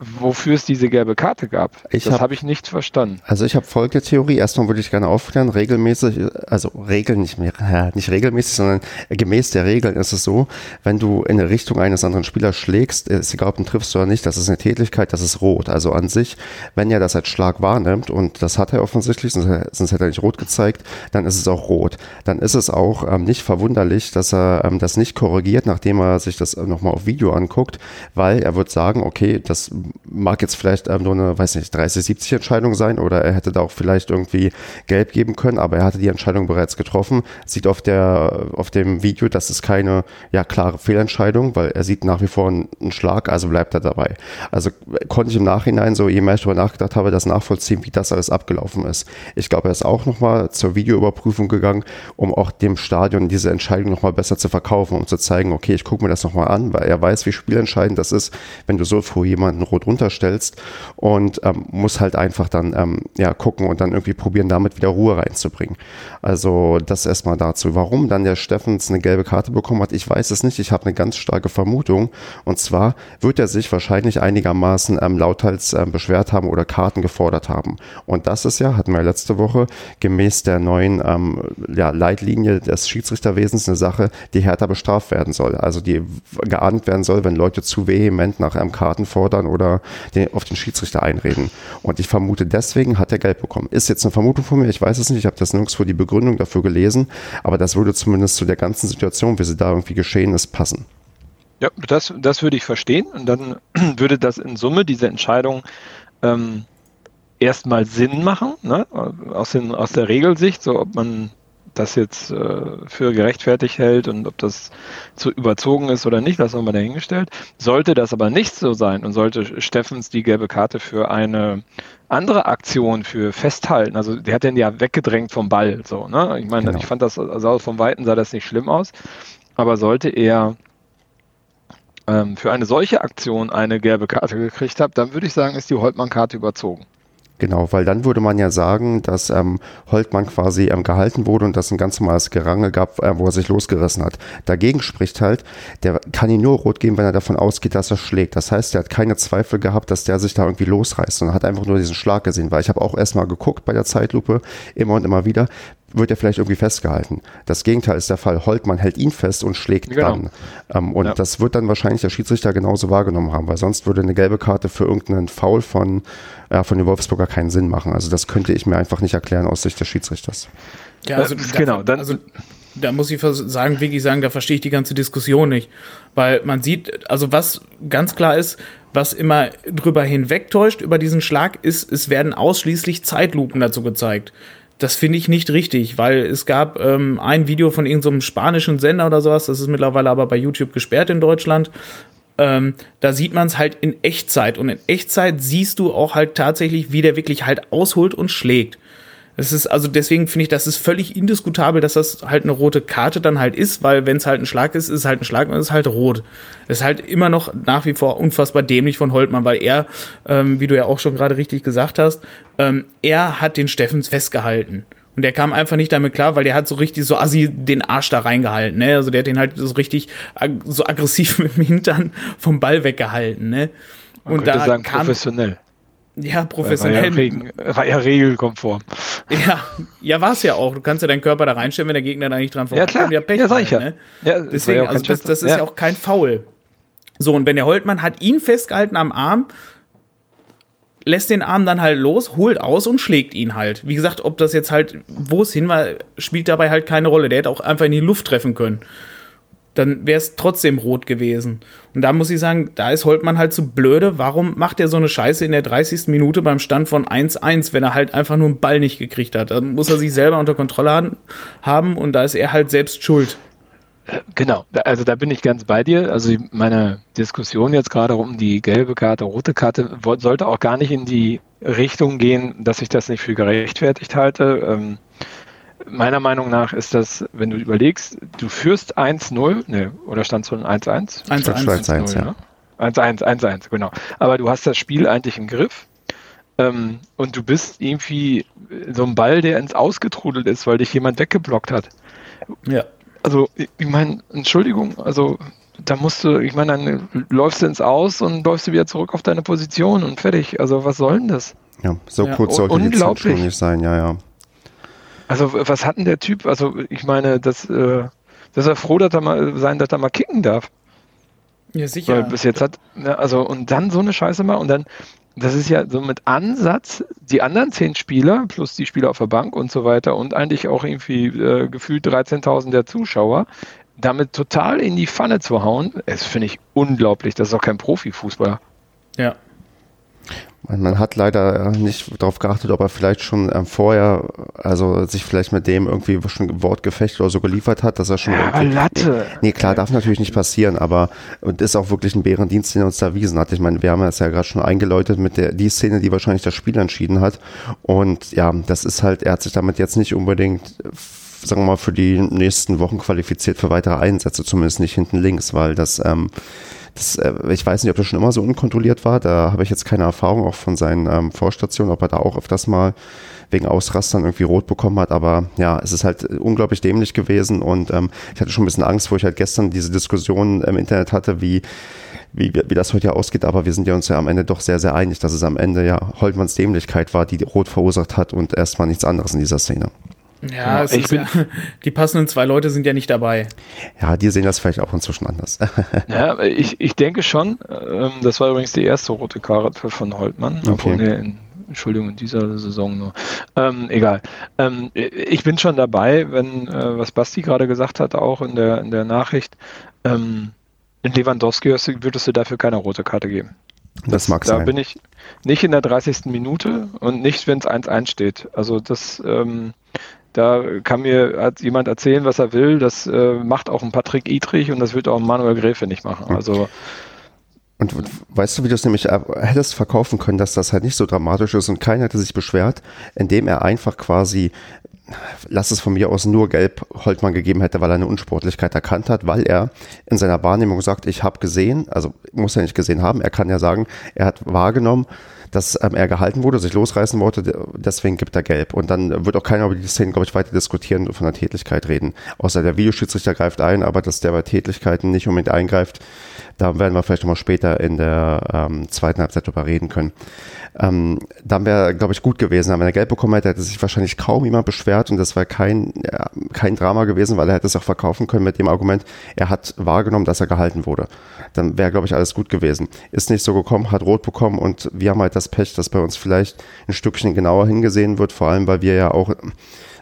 Wofür es diese gelbe Karte gab. Ich das habe hab ich nicht verstanden. Also ich habe folgende Theorie. Erstmal würde ich gerne aufklären, regelmäßig, also Regeln nicht mehr, <laughs> ja, nicht regelmäßig, sondern gemäß der Regeln ist es so, wenn du in eine Richtung eines anderen Spielers schlägst, ist egal ob du ihn triffst oder nicht, das ist eine Tätigkeit, das ist rot. Also an sich, wenn er das als Schlag wahrnimmt, und das hat er offensichtlich, sonst, sonst hätte er nicht rot gezeigt, dann ist es auch rot. Dann ist es auch ähm, nicht verwunderlich, dass er ähm, das nicht korrigiert, nachdem er sich das nochmal auf Video anguckt, weil er wird sagen, okay, das mag jetzt vielleicht ähm, nur eine, weiß nicht, 30-70 Entscheidung sein oder er hätte da auch vielleicht irgendwie gelb geben können, aber er hatte die Entscheidung bereits getroffen. Sieht auf der, auf dem Video, das ist keine, ja, klare Fehlentscheidung, weil er sieht nach wie vor einen, einen Schlag, also bleibt er dabei. Also konnte ich im Nachhinein so, je mehr ich darüber nachgedacht habe, das nachvollziehen, wie das alles abgelaufen ist. Ich glaube, er ist auch nochmal zur Videoüberprüfung gegangen, um auch dem Stadion diese Entscheidung nochmal besser zu verkaufen, um zu zeigen, okay, ich gucke mir das nochmal an, weil er weiß, wie spielentscheidend das ist, wenn du so früh jemanden rot runterstellst und ähm, muss halt einfach dann ähm, ja gucken und dann irgendwie probieren, damit wieder Ruhe reinzubringen. Also das erstmal dazu. Warum dann der Steffens eine gelbe Karte bekommen hat, ich weiß es nicht. Ich habe eine ganz starke Vermutung. Und zwar wird er sich wahrscheinlich einigermaßen ähm, lauthals ähm, beschwert haben oder Karten gefordert haben. Und das ist ja, hatten wir letzte Woche, gemäß der neuen ähm, ja, Leitlinie des Schiedsrichterwesens eine Sache, die härter bestraft werden soll. Also die geahndet werden soll, wenn Leute zu vehement nach einem Karten fordern oder Den, auf den Schiedsrichter einreden. Und ich vermute, deswegen hat er gelb bekommen. Ist jetzt eine Vermutung von mir, ich weiß es nicht, ich habe das nirgendwo die Begründung dafür gelesen, aber das würde zumindest zu der ganzen Situation, wie sie da irgendwie geschehen ist, passen. Ja, das, das würde ich verstehen. Und dann <clears throat> würde das in Summe, diese Entscheidung, ähm, erstmal Sinn machen, ne? aus, den, aus der Regelsicht, so ob man das jetzt äh, für gerechtfertigt hält und ob das zu überzogen ist oder nicht, das haben wir dahingestellt. Sollte das aber nicht so sein und sollte Steffens die gelbe Karte für eine andere Aktion für festhalten, also der hat den ja weggedrängt vom Ball, so, ne? Ich meine, genau. ich fand das, also vom Weiten sah das nicht schlimm aus, aber sollte er ähm, für eine solche Aktion eine gelbe Karte gekriegt haben, dann würde ich sagen, ist die Holtmann-Karte überzogen. Genau, weil dann würde man ja sagen, dass ähm, Holtmann quasi ähm, gehalten wurde und dass ein ganz normales Gerangel gab, äh, wo er sich losgerissen hat. Dagegen spricht halt, der kann ihn nur rot geben, wenn er davon ausgeht, dass er schlägt. Das heißt, er hat keine Zweifel gehabt, dass der sich da irgendwie losreißt und hat einfach nur diesen Schlag gesehen, weil ich habe auch erstmal geguckt bei der Zeitlupe, immer und immer wieder, wird er vielleicht irgendwie festgehalten. Das Gegenteil ist der Fall. Holtmann hält ihn fest und schlägt genau. dann. Ähm, und ja. das wird dann wahrscheinlich der Schiedsrichter genauso wahrgenommen haben, weil sonst würde eine gelbe Karte für irgendeinen Foul von, äh, von den Wolfsburger keinen Sinn machen. Also das könnte ich mir einfach nicht erklären aus Sicht des Schiedsrichters. Ja, also da, genau. Dann, also da muss ich sagen, wirklich sagen, da verstehe ich die ganze Diskussion nicht. Weil man sieht, also was ganz klar ist, was immer drüber hinwegtäuscht über diesen Schlag, ist, es werden ausschließlich Zeitlupen dazu gezeigt. Das finde ich nicht richtig, weil es gab ähm, ein Video von irgendeinem so spanischen Sender oder sowas, das ist mittlerweile aber bei YouTube gesperrt in Deutschland. Ähm, da sieht man es halt in Echtzeit und in Echtzeit siehst du auch halt tatsächlich, wie der wirklich halt ausholt und schlägt. Das ist also deswegen finde ich, das ist völlig indiskutabel, dass das halt eine rote Karte dann halt ist, weil wenn es halt ein Schlag ist, ist es halt ein Schlag und es ist halt rot. Das ist halt immer noch nach wie vor unfassbar dämlich von Holtmann, weil er, ähm, wie du ja auch schon gerade richtig gesagt hast, ähm, er hat den Steffens festgehalten. Und der kam einfach nicht damit klar, weil der hat so richtig so assi den Arsch da reingehalten, ne? Also der hat den halt so richtig ag so aggressiv <laughs> mit dem Hintern vom Ball weggehalten, ne? Man und da sagen, kam, professionell. Ja, professionell. War ja, war ja regelkonform. Ja, ja war es ja auch. Du kannst ja deinen Körper da reinstellen, wenn der Gegner da nicht dran vorbeikommt. Ja, klar. Ja, Pech ja, sag ich ja. Ne? ja Deswegen, also das, das ist ja. ja auch kein Foul. So, und wenn der Holtmann hat ihn festgehalten am Arm, lässt den Arm dann halt los, holt aus und schlägt ihn halt. Wie gesagt, ob das jetzt halt, wo es hin war, spielt dabei halt keine Rolle. Der hätte auch einfach in die Luft treffen können dann wäre es trotzdem rot gewesen. Und da muss ich sagen, da ist Holtmann halt zu blöde. Warum macht er so eine Scheiße in der 30. Minute beim Stand von 1-1, wenn er halt einfach nur einen Ball nicht gekriegt hat? Dann muss er sich selber unter Kontrolle haben und da ist er halt selbst schuld. Genau, also da bin ich ganz bei dir. Also meine Diskussion jetzt gerade um die gelbe Karte, rote Karte sollte auch gar nicht in die Richtung gehen, dass ich das nicht für gerechtfertigt halte. Meiner Meinung nach ist das, wenn du überlegst, du führst 1-0, ne, oder stand schon 1-1? 1-1, ja. 1-1, 1-1, genau. Aber du hast das Spiel eigentlich im Griff. Ähm, und du bist irgendwie so ein Ball, der ins Ausgetrudelt ist, weil dich jemand weggeblockt hat. Ja. Also, ich meine, Entschuldigung, also da musst du, ich meine, dann läufst du ins Aus und läufst du wieder zurück auf deine Position und fertig. Also, was soll denn das? Ja, so ja. kurz sollte die Zeit schon nicht sein, ja, ja. Also was hat denn der Typ? Also ich meine, das, äh, dass er froh dass er mal sein, dass er mal kicken darf. Ja, sicher. Weil bis jetzt hat, ne, also und dann so eine Scheiße mal und dann, das ist ja so mit Ansatz, die anderen zehn Spieler plus die Spieler auf der Bank und so weiter und eigentlich auch irgendwie äh, gefühlt 13.000 der Zuschauer, damit total in die Pfanne zu hauen, das finde ich unglaublich. Das ist auch kein Profifußballer. Ja, man hat leider äh, nicht darauf geachtet, ob er vielleicht schon ähm, vorher, also sich vielleicht mit dem irgendwie schon Wortgefecht oder so geliefert hat, dass er schon. Ja, Latte. Nee, nee, klar, darf natürlich nicht passieren, aber und ist auch wirklich ein Bärendienst, den er uns da erwiesen hat. Ich meine, wir haben es ja gerade schon eingeläutet mit der die Szene, die wahrscheinlich das Spiel entschieden hat. Und ja, das ist halt, er hat sich damit jetzt nicht unbedingt sagen wir mal, für die nächsten Wochen qualifiziert für weitere Einsätze, zumindest nicht hinten links, weil das ähm, das, äh, ich weiß nicht, ob das schon immer so unkontrolliert war. Da habe ich jetzt keine Erfahrung auch von seinen ähm, Vorstationen, ob er da auch öfters mal wegen Ausrastern irgendwie rot bekommen hat. Aber ja, es ist halt unglaublich dämlich gewesen und ähm, ich hatte schon ein bisschen Angst, wo ich halt gestern diese Diskussion im Internet hatte, wie wie, wie das heute ausgeht, aber wir sind ja uns ja am Ende doch sehr, sehr einig, dass es am Ende ja Holtmanns Dämlichkeit war, die rot verursacht hat und erstmal nichts anderes in dieser Szene. Ja, es ist ja, <laughs> die passenden zwei Leute sind ja nicht dabei. Ja, die sehen das vielleicht auch inzwischen anders. <laughs> ja, ich, ich denke schon. Ähm, das war übrigens die erste rote Karte von Holtmann. Okay. Obwohl, nee, in, Entschuldigung, in dieser Saison nur. Ähm, egal. Ähm, ich bin schon dabei, wenn, äh, was Basti gerade gesagt hat, auch in der, in der Nachricht, ähm, in Lewandowski würdest du dafür keine rote Karte geben. Das mag da sein. bin ich nicht in der 30. Minute und nicht, wenn es 1-1 steht. Also das, ähm, da kann mir jemand erzählen, was er will. Das äh, macht auch ein Patrick Idrich und das wird auch ein Manuel Gräfe nicht machen. Also und weißt du, wie du es nämlich äh, hättest verkaufen können, dass das halt nicht so dramatisch ist und keiner hätte sich beschwert, indem er einfach quasi, lass es von mir aus nur gelb Holtmann gegeben hätte, weil er eine Unsportlichkeit erkannt hat, weil er in seiner Wahrnehmung sagt, ich habe gesehen, also muss er nicht gesehen haben, er kann ja sagen, er hat wahrgenommen, dass ähm, er gehalten wurde, sich losreißen wollte, deswegen gibt er gelb. Und dann wird auch keiner über die Szene, glaube ich, weiter diskutieren und von der Tätigkeit reden. Außer der Videoschiedsrichter greift ein, aber dass der bei Tätigkeiten nicht unbedingt eingreift, da werden wir vielleicht nochmal später in der ähm, zweiten Halbzeit drüber reden können. Ähm, dann wäre, glaube ich, gut gewesen. Aber wenn er Gelb bekommen hätte, hätte sich wahrscheinlich kaum jemand beschwert und das wäre kein, ja, kein Drama gewesen, weil er hätte es auch verkaufen können mit dem Argument, er hat wahrgenommen, dass er gehalten wurde. Dann wäre, glaube ich, alles gut gewesen. Ist nicht so gekommen, hat rot bekommen und wir haben halt das Pech, dass bei uns vielleicht ein Stückchen genauer hingesehen wird, vor allem, weil wir ja auch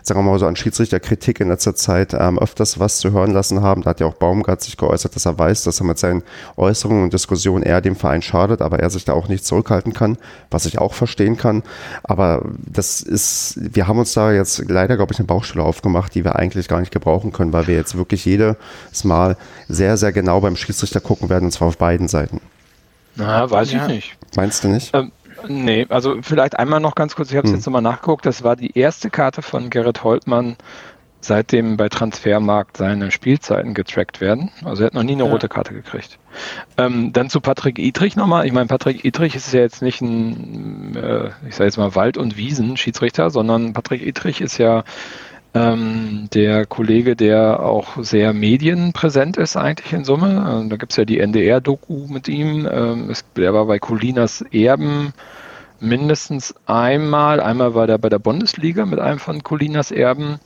sagen wir mal so, an Schiedsrichterkritik in letzter Zeit ähm, öfters was zu hören lassen haben. Da hat ja auch Baumgart sich geäußert, dass er weiß, dass er mit seinen Äußerungen und Diskussionen eher dem Verein schadet, aber er sich da auch nicht zurückhalten kann, was ich auch verstehen kann. Aber das ist, wir haben uns da jetzt leider, glaube ich, eine Baustelle aufgemacht, die wir eigentlich gar nicht gebrauchen können, weil wir jetzt wirklich jedes Mal sehr, sehr genau beim Schiedsrichter gucken werden, und zwar auf beiden Seiten. Na, weiß ja. ich nicht. Meinst du nicht? Ähm, Nee, also vielleicht einmal noch ganz kurz, ich habe es hm. jetzt nochmal nachgeguckt, das war die erste Karte von Gerrit Holtmann, seitdem bei Transfermarkt seine Spielzeiten getrackt werden. Also er hat noch nie eine ja. rote Karte gekriegt. Ähm, dann zu Patrick Idrich nochmal. Ich meine, Patrick Idrich ist ja jetzt nicht ein, äh, ich sage jetzt mal Wald- und Wiesen-Schiedsrichter, sondern Patrick Idrich ist ja ähm, der Kollege, der auch sehr medienpräsent ist eigentlich in Summe. Ähm, da gibt es ja die NDR-Doku mit ihm. Ähm, es, der war bei Colinas Erben mindestens einmal. Einmal war der bei der Bundesliga mit einem von Colinas Erben.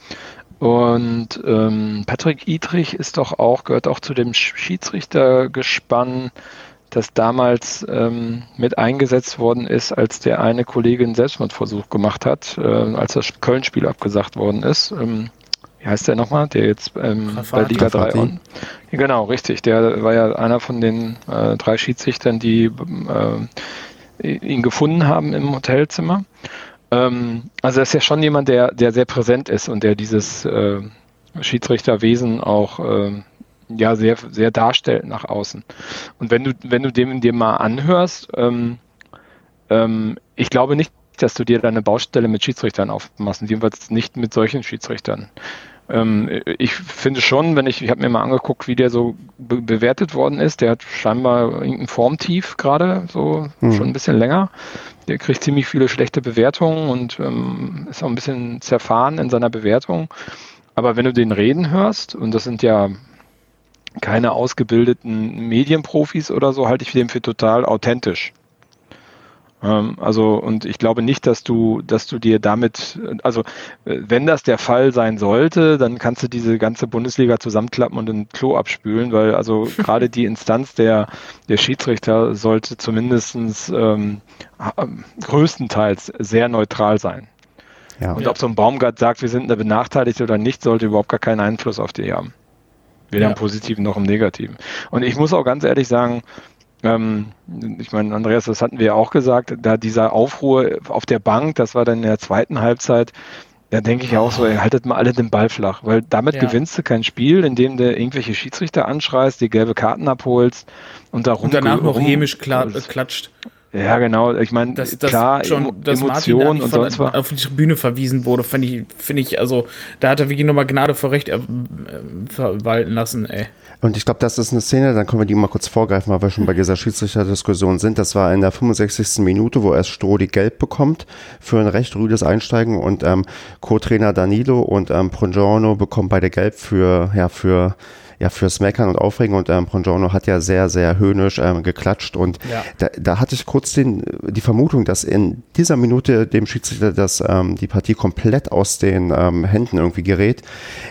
Und ähm, Patrick Idrich ist doch auch, gehört auch zu dem Schiedsrichtergespann das damals ähm, mit eingesetzt worden ist, als der eine Kollege einen Selbstmordversuch gemacht hat, äh, als das Köln-Spiel abgesagt worden ist. Ähm, wie heißt der nochmal, der jetzt ähm, bei Liga 3 on. Genau, richtig. Der war ja einer von den äh, drei Schiedsrichtern, die äh, ihn gefunden haben im Hotelzimmer. Ähm, also er ist ja schon jemand, der, der sehr präsent ist und der dieses äh, Schiedsrichterwesen auch äh, ja sehr, sehr darstellt nach außen. Und wenn du, wenn du dem dir mal anhörst, ähm, ähm, ich glaube nicht, dass du dir deine Baustelle mit Schiedsrichtern aufmachst, jedenfalls nicht mit solchen Schiedsrichtern. Ähm, ich finde schon, wenn ich, ich habe mir mal angeguckt, wie der so be bewertet worden ist, der hat scheinbar irgendein Formtief gerade, so mhm. schon ein bisschen länger. Der kriegt ziemlich viele schlechte Bewertungen und ähm, ist auch ein bisschen zerfahren in seiner Bewertung. Aber wenn du den reden hörst, und das sind ja keine ausgebildeten Medienprofis oder so, halte ich den für total authentisch. Ähm, also, und ich glaube nicht, dass du, dass du dir damit, also, wenn das der Fall sein sollte, dann kannst du diese ganze Bundesliga zusammenklappen und ein Klo abspülen, weil also <laughs> gerade die Instanz der, der Schiedsrichter sollte zumindestens ähm, größtenteils sehr neutral sein. Ja. Und ob so ein Baumgart sagt, wir sind eine Benachteiligte oder nicht, sollte überhaupt gar keinen Einfluss auf die haben. Weder ja. im Positiven noch im Negativen. Und ich muss auch ganz ehrlich sagen, ähm, ich meine, Andreas, das hatten wir ja auch gesagt, da dieser Aufruhr auf der Bank, das war dann in der zweiten Halbzeit, da denke ich auch so, ey, haltet mal alle den Ball flach, weil damit ja. gewinnst du kein Spiel, in dem du irgendwelche Schiedsrichter anschreist, die gelbe Karten abholst und darum und danach noch hämisch klatscht. Ja, genau. Ich meine, das, das klar, schon, dass Emotionen und sonst was. Auf die Tribüne verwiesen wurde, finde ich, finde ich, also, da hat er wirklich nochmal Gnade vor Recht äh, verwalten lassen, ey. Und ich glaube, das ist eine Szene, dann können wir die mal kurz vorgreifen, weil wir schon bei dieser Schiedsrichter-Diskussion sind. Das war in der 65. Minute, wo erst Strodi gelb bekommt für ein recht rüdes Einsteigen und ähm, Co-Trainer Danilo und ähm, Prongiorno bekommen beide gelb für, ja, für ja fürs Meckern und Aufregen und ähm, Pongiorno hat ja sehr, sehr höhnisch ähm, geklatscht und Ja. da, da hatte ich kurz den, die Vermutung, dass in dieser Minute dem Schiedsrichter das, ähm, die Partie komplett aus den ähm, Händen irgendwie gerät.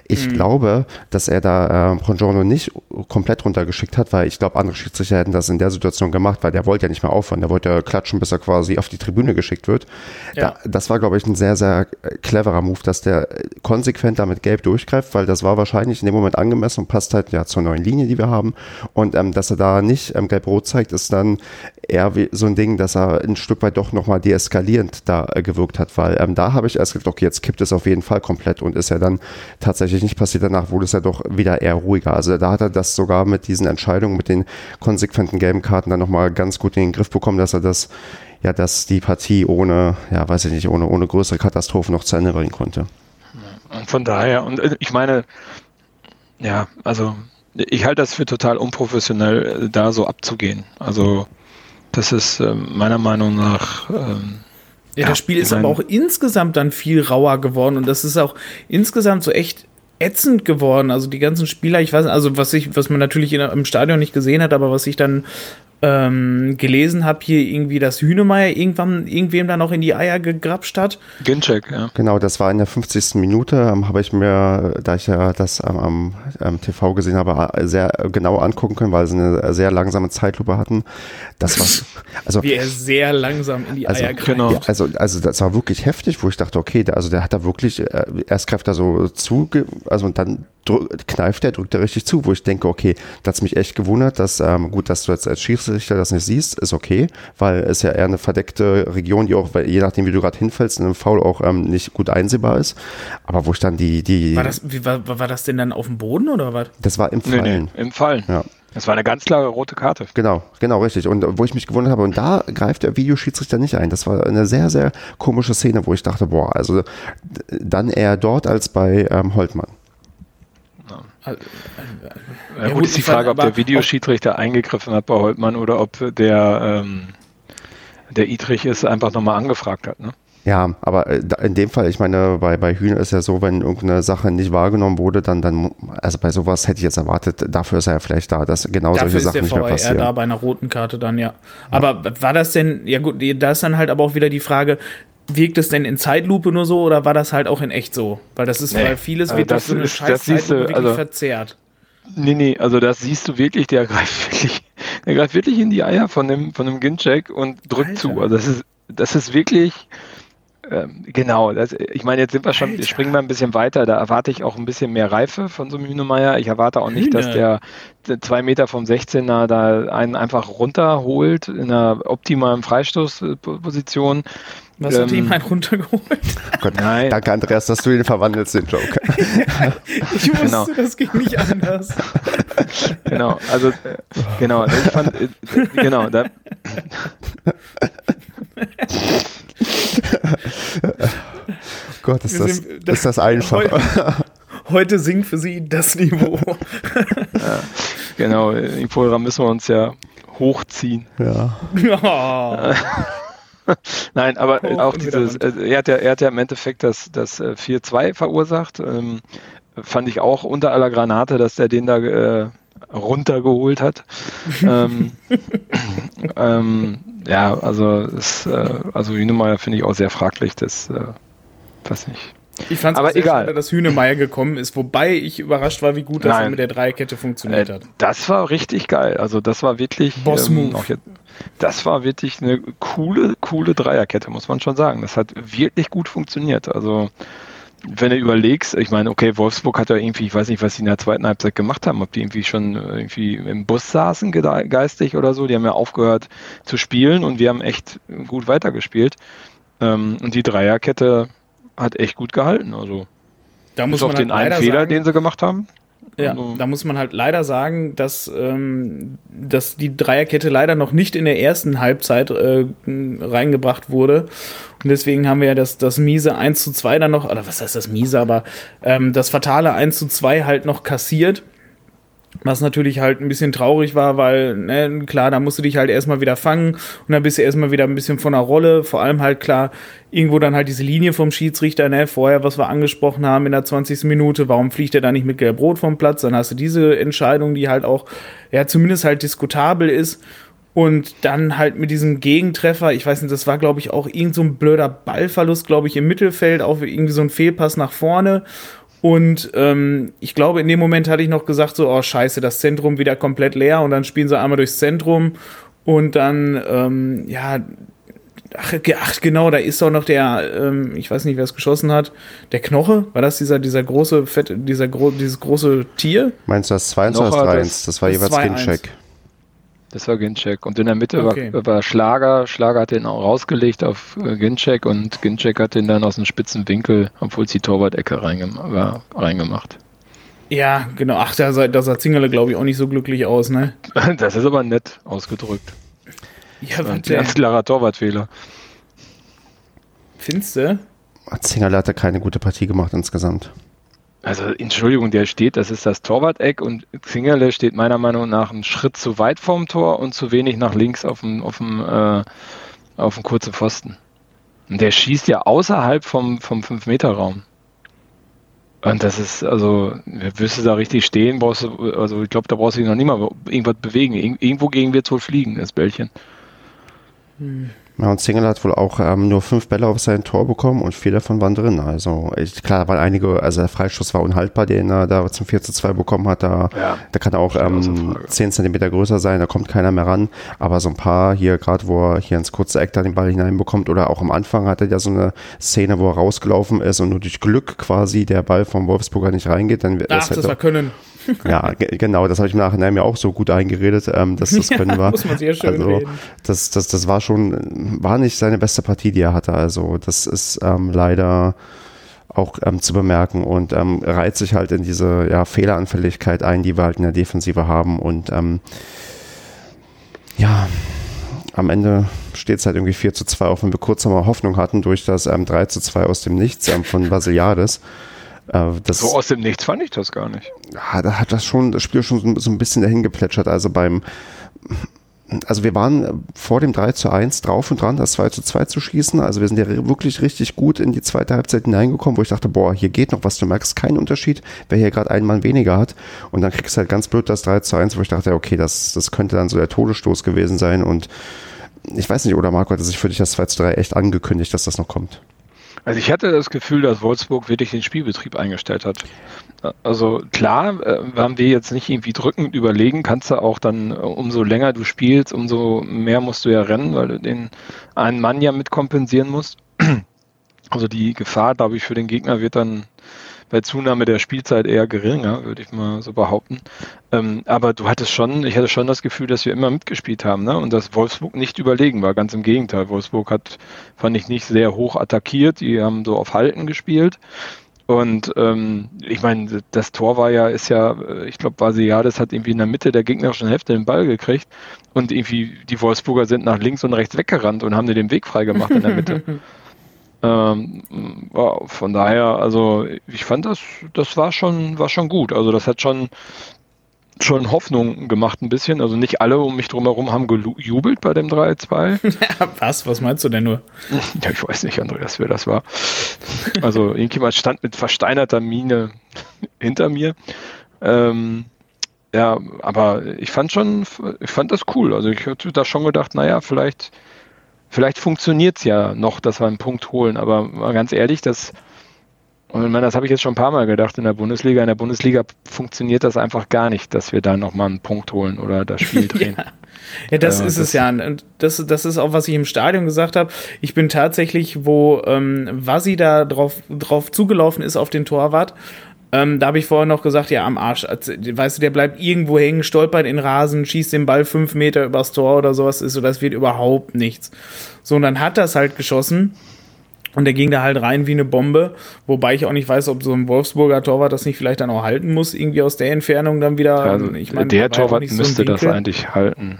Ich glaube, dass er da ähm, Pongiorno nicht komplett runtergeschickt hat, weil ich glaube, andere Schiedsrichter hätten das in der Situation gemacht, weil der wollte ja nicht mehr aufhören. Der wollte ja klatschen, bis er quasi auf die Tribüne geschickt wird. Ja. Da, das war, glaube ich, ein sehr, sehr äh, cleverer Move, dass der äh, konsequent damit gelb durchgreift, weil das war wahrscheinlich in dem Moment angemessen und passt halt ja zur neuen Linie, die wir haben. Und ähm, dass er da nicht ähm, gelb-rot zeigt, ist dann eher so ein Ding, dass er ein Stück weit doch nochmal deeskalierend da äh, gewirkt hat, weil ähm, da habe ich erst gedacht, okay, jetzt kippt es auf jeden Fall komplett und ist ja dann tatsächlich nicht passiert. Danach wurde es ja doch wieder eher ruhiger. Also da hat er das sogar mit diesen Entscheidungen, mit den konsequenten gelben Karten dann nochmal ganz gut in den Griff bekommen, dass er das, ja, dass die Partie ohne, ja, weiß ich nicht, ohne, ohne größere Katastrophen noch zu Ende bringen konnte. Und von daher, und äh, ich meine, ja, also ich halte das für total unprofessionell, äh, da so abzugehen. Also das ist ähm, meiner Meinung nach, ähm, Ja, das Spiel ist aber auch insgesamt dann viel rauer geworden und das ist auch insgesamt so echt ätzend geworden. Also die ganzen Spieler, ich weiß, also was ich, was man natürlich in, im Stadion nicht gesehen hat, aber was ich dann ähm, gelesen habe, hier irgendwie, dass Hühnemeier irgendwann irgendwem dann noch in die Eier gegrapscht hat. Ginchek, ja. Genau, das war in der 50. Minute, ähm, habe ich mir, da ich ja das am, am, am TV gesehen habe, sehr genau angucken können, weil sie eine sehr langsame Zeitlupe hatten. Das war, <laughs> also, Wie er sehr langsam in die Also, Eier genau. ja, also, also das war wirklich heftig, wo ich dachte, okay, der, also der hat da wirklich, äh, erst greift er so zu, also und dann kneift er, drückt er richtig zu, wo ich denke, okay, das hat mich echt gewundert, dass, ähm, gut, dass du jetzt als Schiedsrichter das nicht siehst, ist okay, weil es ja eher eine verdeckte Region, die auch, weil, je nachdem, wie du gerade hinfällst, in einem Foul auch ähm, nicht gut einsehbar ist. Aber wo ich dann die, die, War das, wie, war, war das denn dann auf dem Boden oder was? das war im Nee, Fallen. nee, im Fallen. Ja. Das war eine ganz klare rote Karte. Genau, genau, richtig. Und äh, wo ich mich gewundert habe, und da greift der Videoschiedsrichter nicht ein. Das war eine sehr, sehr komische Szene, wo ich dachte, boah, also dann eher dort als bei ähm, Holtmann. Ja, Ja, gut, gut, ist die Frage, ob der Videoschiedsrichter eingegriffen hat bei Holtmann oder ob der, ähm, der Idrich es einfach nochmal angefragt hat. Ne? Ja, aber äh, in dem Fall, ich meine, bei, bei Hühner ist ja so, wenn irgendeine Sache nicht wahrgenommen wurde, dann, dann, also bei sowas hätte ich jetzt erwartet, dafür ist er ja vielleicht da, dass genau Dafür solche ist Sachen der nicht mehr passieren. da bei einer roten Karte dann, ja. Aber war das denn, ja gut, da ist dann halt aber auch wieder die Frage, wirkt es denn in Zeitlupe nur so oder war das halt auch in echt so? Weil das ist, Nee, weil vieles also wird das so eine ist- scheiß Zeitlupe wirklich also- verzerrt. Nee, nee, also das siehst du wirklich, der <laughs> greift wirklich, der greift wirklich in die Eier von dem, von dem Ginchek und drückt Alter. zu. Also das ist, das ist wirklich, ähm, genau, das, ich meine, jetzt sind wir schon, Alter. springen wir ein bisschen weiter, da erwarte ich auch ein bisschen mehr Reife von so einem Hühnemeier. Ich erwarte auch nicht, dass Hühne. der, der zwei Meter vom 16er da einen einfach runterholt in einer optimalen Freistoßposition. Was hat Ähm, ihm halt runtergeholt? Oh Gott, <laughs> Nein. Danke, Andreas, dass du ihn verwandelst, den Joke. <laughs> Ich wusste, Genau. das ging nicht anders. <laughs> Genau, also äh, genau, ich fand äh, genau, da, Gott, ist das, sind- ist das einfach. Heute, heute sinkt für sie das Niveau. genau, im Programm müssen wir uns ja hochziehen. Ja. Ja. <laughs> Nein, aber Hoch auch dieses, äh, er hat ja, er hat ja im Endeffekt das, das äh, 4-2 verursacht. Ähm, fand ich auch unter aller Granate, dass der den da äh, runtergeholt hat. <laughs> ähm, <clears throat> ähm, ja, also es, äh, also Hünemeyer finde ich auch sehr fraglich, das äh, weiß nicht. Ich fand es egal. schade, dass Hühnemeier gekommen ist, wobei ich überrascht war, wie gut das Nein. mit der Dreierkette funktioniert Äh, hat. das war richtig geil. Also das war wirklich Boss-Move. auch jetzt, das war wirklich eine coole, coole Dreierkette, muss man schon sagen. Das hat wirklich gut funktioniert. Also wenn du überlegst, ich meine, okay, Wolfsburg hat ja irgendwie, ich weiß nicht, was sie in der zweiten Halbzeit gemacht haben, ob die irgendwie schon äh, irgendwie im Bus saßen, geistig oder so. Die haben ja aufgehört zu spielen und wir haben echt gut weitergespielt. Ähm, und die Dreierkette hat echt gut gehalten. Also Da muss bis auf man den halt einen Fehler, sagen, den sie gemacht haben. Ja, Also- da muss man halt leider sagen, dass, ähm, dass die Dreierkette leider noch nicht in der ersten Halbzeit äh, reingebracht wurde. Und deswegen haben wir ja das, das miese 1 zu 2 dann noch, oder was heißt das miese, aber ähm, das fatale 1 zu 2 halt noch kassiert. Was natürlich halt ein bisschen traurig war, weil, ne, klar, da musst du dich halt erstmal wieder fangen und dann bist du erstmal wieder ein bisschen von der Rolle. Vor allem halt klar, irgendwo dann halt diese Linie vom Schiedsrichter, ne, vorher, was wir angesprochen haben in der 20. Minute, warum fliegt er da nicht mit Gelb-Rot vom Platz? Dann hast du diese Entscheidung, die halt auch, ja, zumindest halt diskutabel ist. Und dann halt mit diesem Gegentreffer, ich weiß nicht, das war, glaube ich, auch irgend so ein blöder Ballverlust, glaube ich, im Mittelfeld, auch irgendwie so ein Fehlpass nach vorne. Und ähm, ich glaube, in dem Moment hatte ich noch gesagt, so, oh scheiße, das Zentrum wieder komplett leer und dann spielen sie einmal durchs Zentrum und dann, ähm, ja, ach, ach, genau, da ist doch noch der, ähm, ich weiß nicht, wer es geschossen hat, der Knoche, war das dieser, dieser große, fette, dieser gro dieses große Tier? Meinst du das 2 1 oder 3 1? Das war das jeweils 2-1. Das war Ginczek. Und in der Mitte Okay. war, war Schlager. Schlager hat den auch rausgelegt auf äh, Ginczek und Ginczek hat den dann aus einem spitzen Winkel, obwohl es die Torwart-Ecke reingem war, reingemacht. Ja, genau, ach, da sah, da sah Zingerle, glaube ich, auch nicht so glücklich aus, ne? <laughs> Das ist aber nett ausgedrückt. Ja, Ein warte, ganz klarer Torwartfehler. findest du? Zingerle hat da keine gute Partie gemacht insgesamt. Also, Entschuldigung, der steht, das ist das Torwart-Eck und Zingerle steht meiner Meinung nach einen Schritt zu weit vorm Tor und zu wenig nach links auf dem, auf dem, äh, auf dem kurzen Pfosten. Und der schießt ja außerhalb vom, vom 5-Meter-Raum. Und das ist, also, wirst du da richtig stehen, brauchst du, also ich glaube, da brauchst du dich noch nie mal irgendwas bewegen. Ir irgendwo gegen wird es wohl fliegen, das Bällchen. Ja, und Zingerle hat wohl auch ähm, nur fünf Bälle auf sein Tor bekommen und vier davon waren drin. Also ich, klar, weil einige, also der Freistoß war unhaltbar, den er da zum 4 zu 2 bekommen hat. Da, Ja, da kann er auch ähm, Frage. 10 Zentimeter größer sein, da kommt keiner mehr ran. Aber so ein paar hier, gerade wo er hier ins kurze Eck da den Ball hineinbekommt oder auch am Anfang hat er ja so eine Szene, wo er rausgelaufen ist und nur durch Glück quasi der Ball vom Wolfsburger nicht reingeht. Dann Ach, das war Können. Ja, ge- genau, das habe ich im Nachhinein mir auch so gut eingeredet, ähm, dass das <laughs> können war. muss man sehr schön also, reden. das, das, das war schon, war nicht seine beste Partie, die er hatte. Also das ist ähm, leider auch ähm, zu bemerken und ähm, reiht sich halt in diese ja, Fehleranfälligkeit ein, die wir halt in der Defensive haben. Und ähm, ja, am Ende steht es halt irgendwie 4 zu 2, auch wenn wir kurz mal Hoffnung hatten durch das ähm, 3 zu 2 aus dem Nichts ähm, von Basiliades. Äh, das, So aus dem Nichts fand ich das gar nicht. ja, da hat das schon, das Spiel schon so, so ein bisschen dahin geplätschert. Also beim, also wir waren vor dem 3 zu 1 drauf und dran, das 2 zu 2 zu schießen. Also wir sind ja wirklich richtig gut in die zweite Halbzeit hineingekommen, wo ich dachte, boah, hier geht noch was. Du merkst keinen Unterschied, wer hier gerade einen Mann weniger hat. Und dann kriegst du halt ganz blöd das 3 zu 1, wo ich dachte, okay, das, das könnte dann so der Todesstoß gewesen sein. Und ich weiß nicht, oder Marco hatte sich für dich das 2 zu 3 echt angekündigt, dass das noch kommt. Also ich hatte das Gefühl, dass Wolfsburg wirklich den Spielbetrieb eingestellt hat. Also klar, äh, waren wir jetzt nicht irgendwie drückend überlegen, kannst du auch dann, äh, umso länger du spielst, umso mehr musst du ja rennen, weil du den einen Mann ja mit kompensieren musst. Also die Gefahr, glaube ich, für den Gegner wird dann bei Zunahme der Spielzeit eher geringer, würde ich mal so behaupten. Ähm, aber du hattest schon, ich hatte schon das Gefühl, dass wir immer mitgespielt haben, ne? Und dass Wolfsburg nicht überlegen war, ganz im Gegenteil. Wolfsburg hat, fand ich, nicht sehr hoch attackiert, die haben so auf Halten gespielt. Und ähm, ich meine, das Tor war ja, ist ja, äh, ich glaube, Vasiades hat irgendwie in der Mitte der gegnerischen Hälfte den Ball gekriegt und irgendwie die Wolfsburger sind nach links und rechts weggerannt und haben dir den Weg freigemacht in der Mitte. <laughs> ähm, von daher, also ich fand das, das war schon, war schon gut. Also das hat schon schon Hoffnung gemacht ein bisschen. Also nicht alle um mich drumherum haben gejubelt bei dem 3-2. <laughs> Was? Was meinst du denn nur? Ja, ich weiß nicht, Andreas, wer das war. Also irgendjemand stand mit versteinerter Miene hinter mir. Ähm, ja, aber ich fand schon, ich fand das cool. Also ich hatte da schon gedacht, naja, vielleicht, vielleicht funktioniert es ja noch, dass wir einen Punkt holen. Aber mal ganz ehrlich, das, und ich meine, das habe ich jetzt schon ein paar Mal gedacht in der Bundesliga. In der Bundesliga funktioniert das einfach gar nicht, dass wir da nochmal einen Punkt holen oder das Spiel <laughs> drehen. ja. Ja, das Äh, ist das- es ja. Und das, das ist auch, was ich im Stadion gesagt habe. Ich bin tatsächlich, wo ähm, Vasi da drauf, drauf zugelaufen ist auf den Torwart, ähm, da habe ich vorher noch gesagt, ja, am Arsch. Also, Weißt du, der bleibt irgendwo hängen, stolpert in den Rasen, schießt den Ball fünf Meter übers Tor oder sowas. Ist so, das wird überhaupt nichts. So, und dann hat das halt geschossen. Und der ging da halt rein wie eine Bombe, wobei ich auch nicht weiß, ob so ein Wolfsburger Torwart das nicht vielleicht dann auch halten muss, irgendwie aus der Entfernung dann wieder. Also ich meine, der Torwart nicht so müsste das eigentlich halten.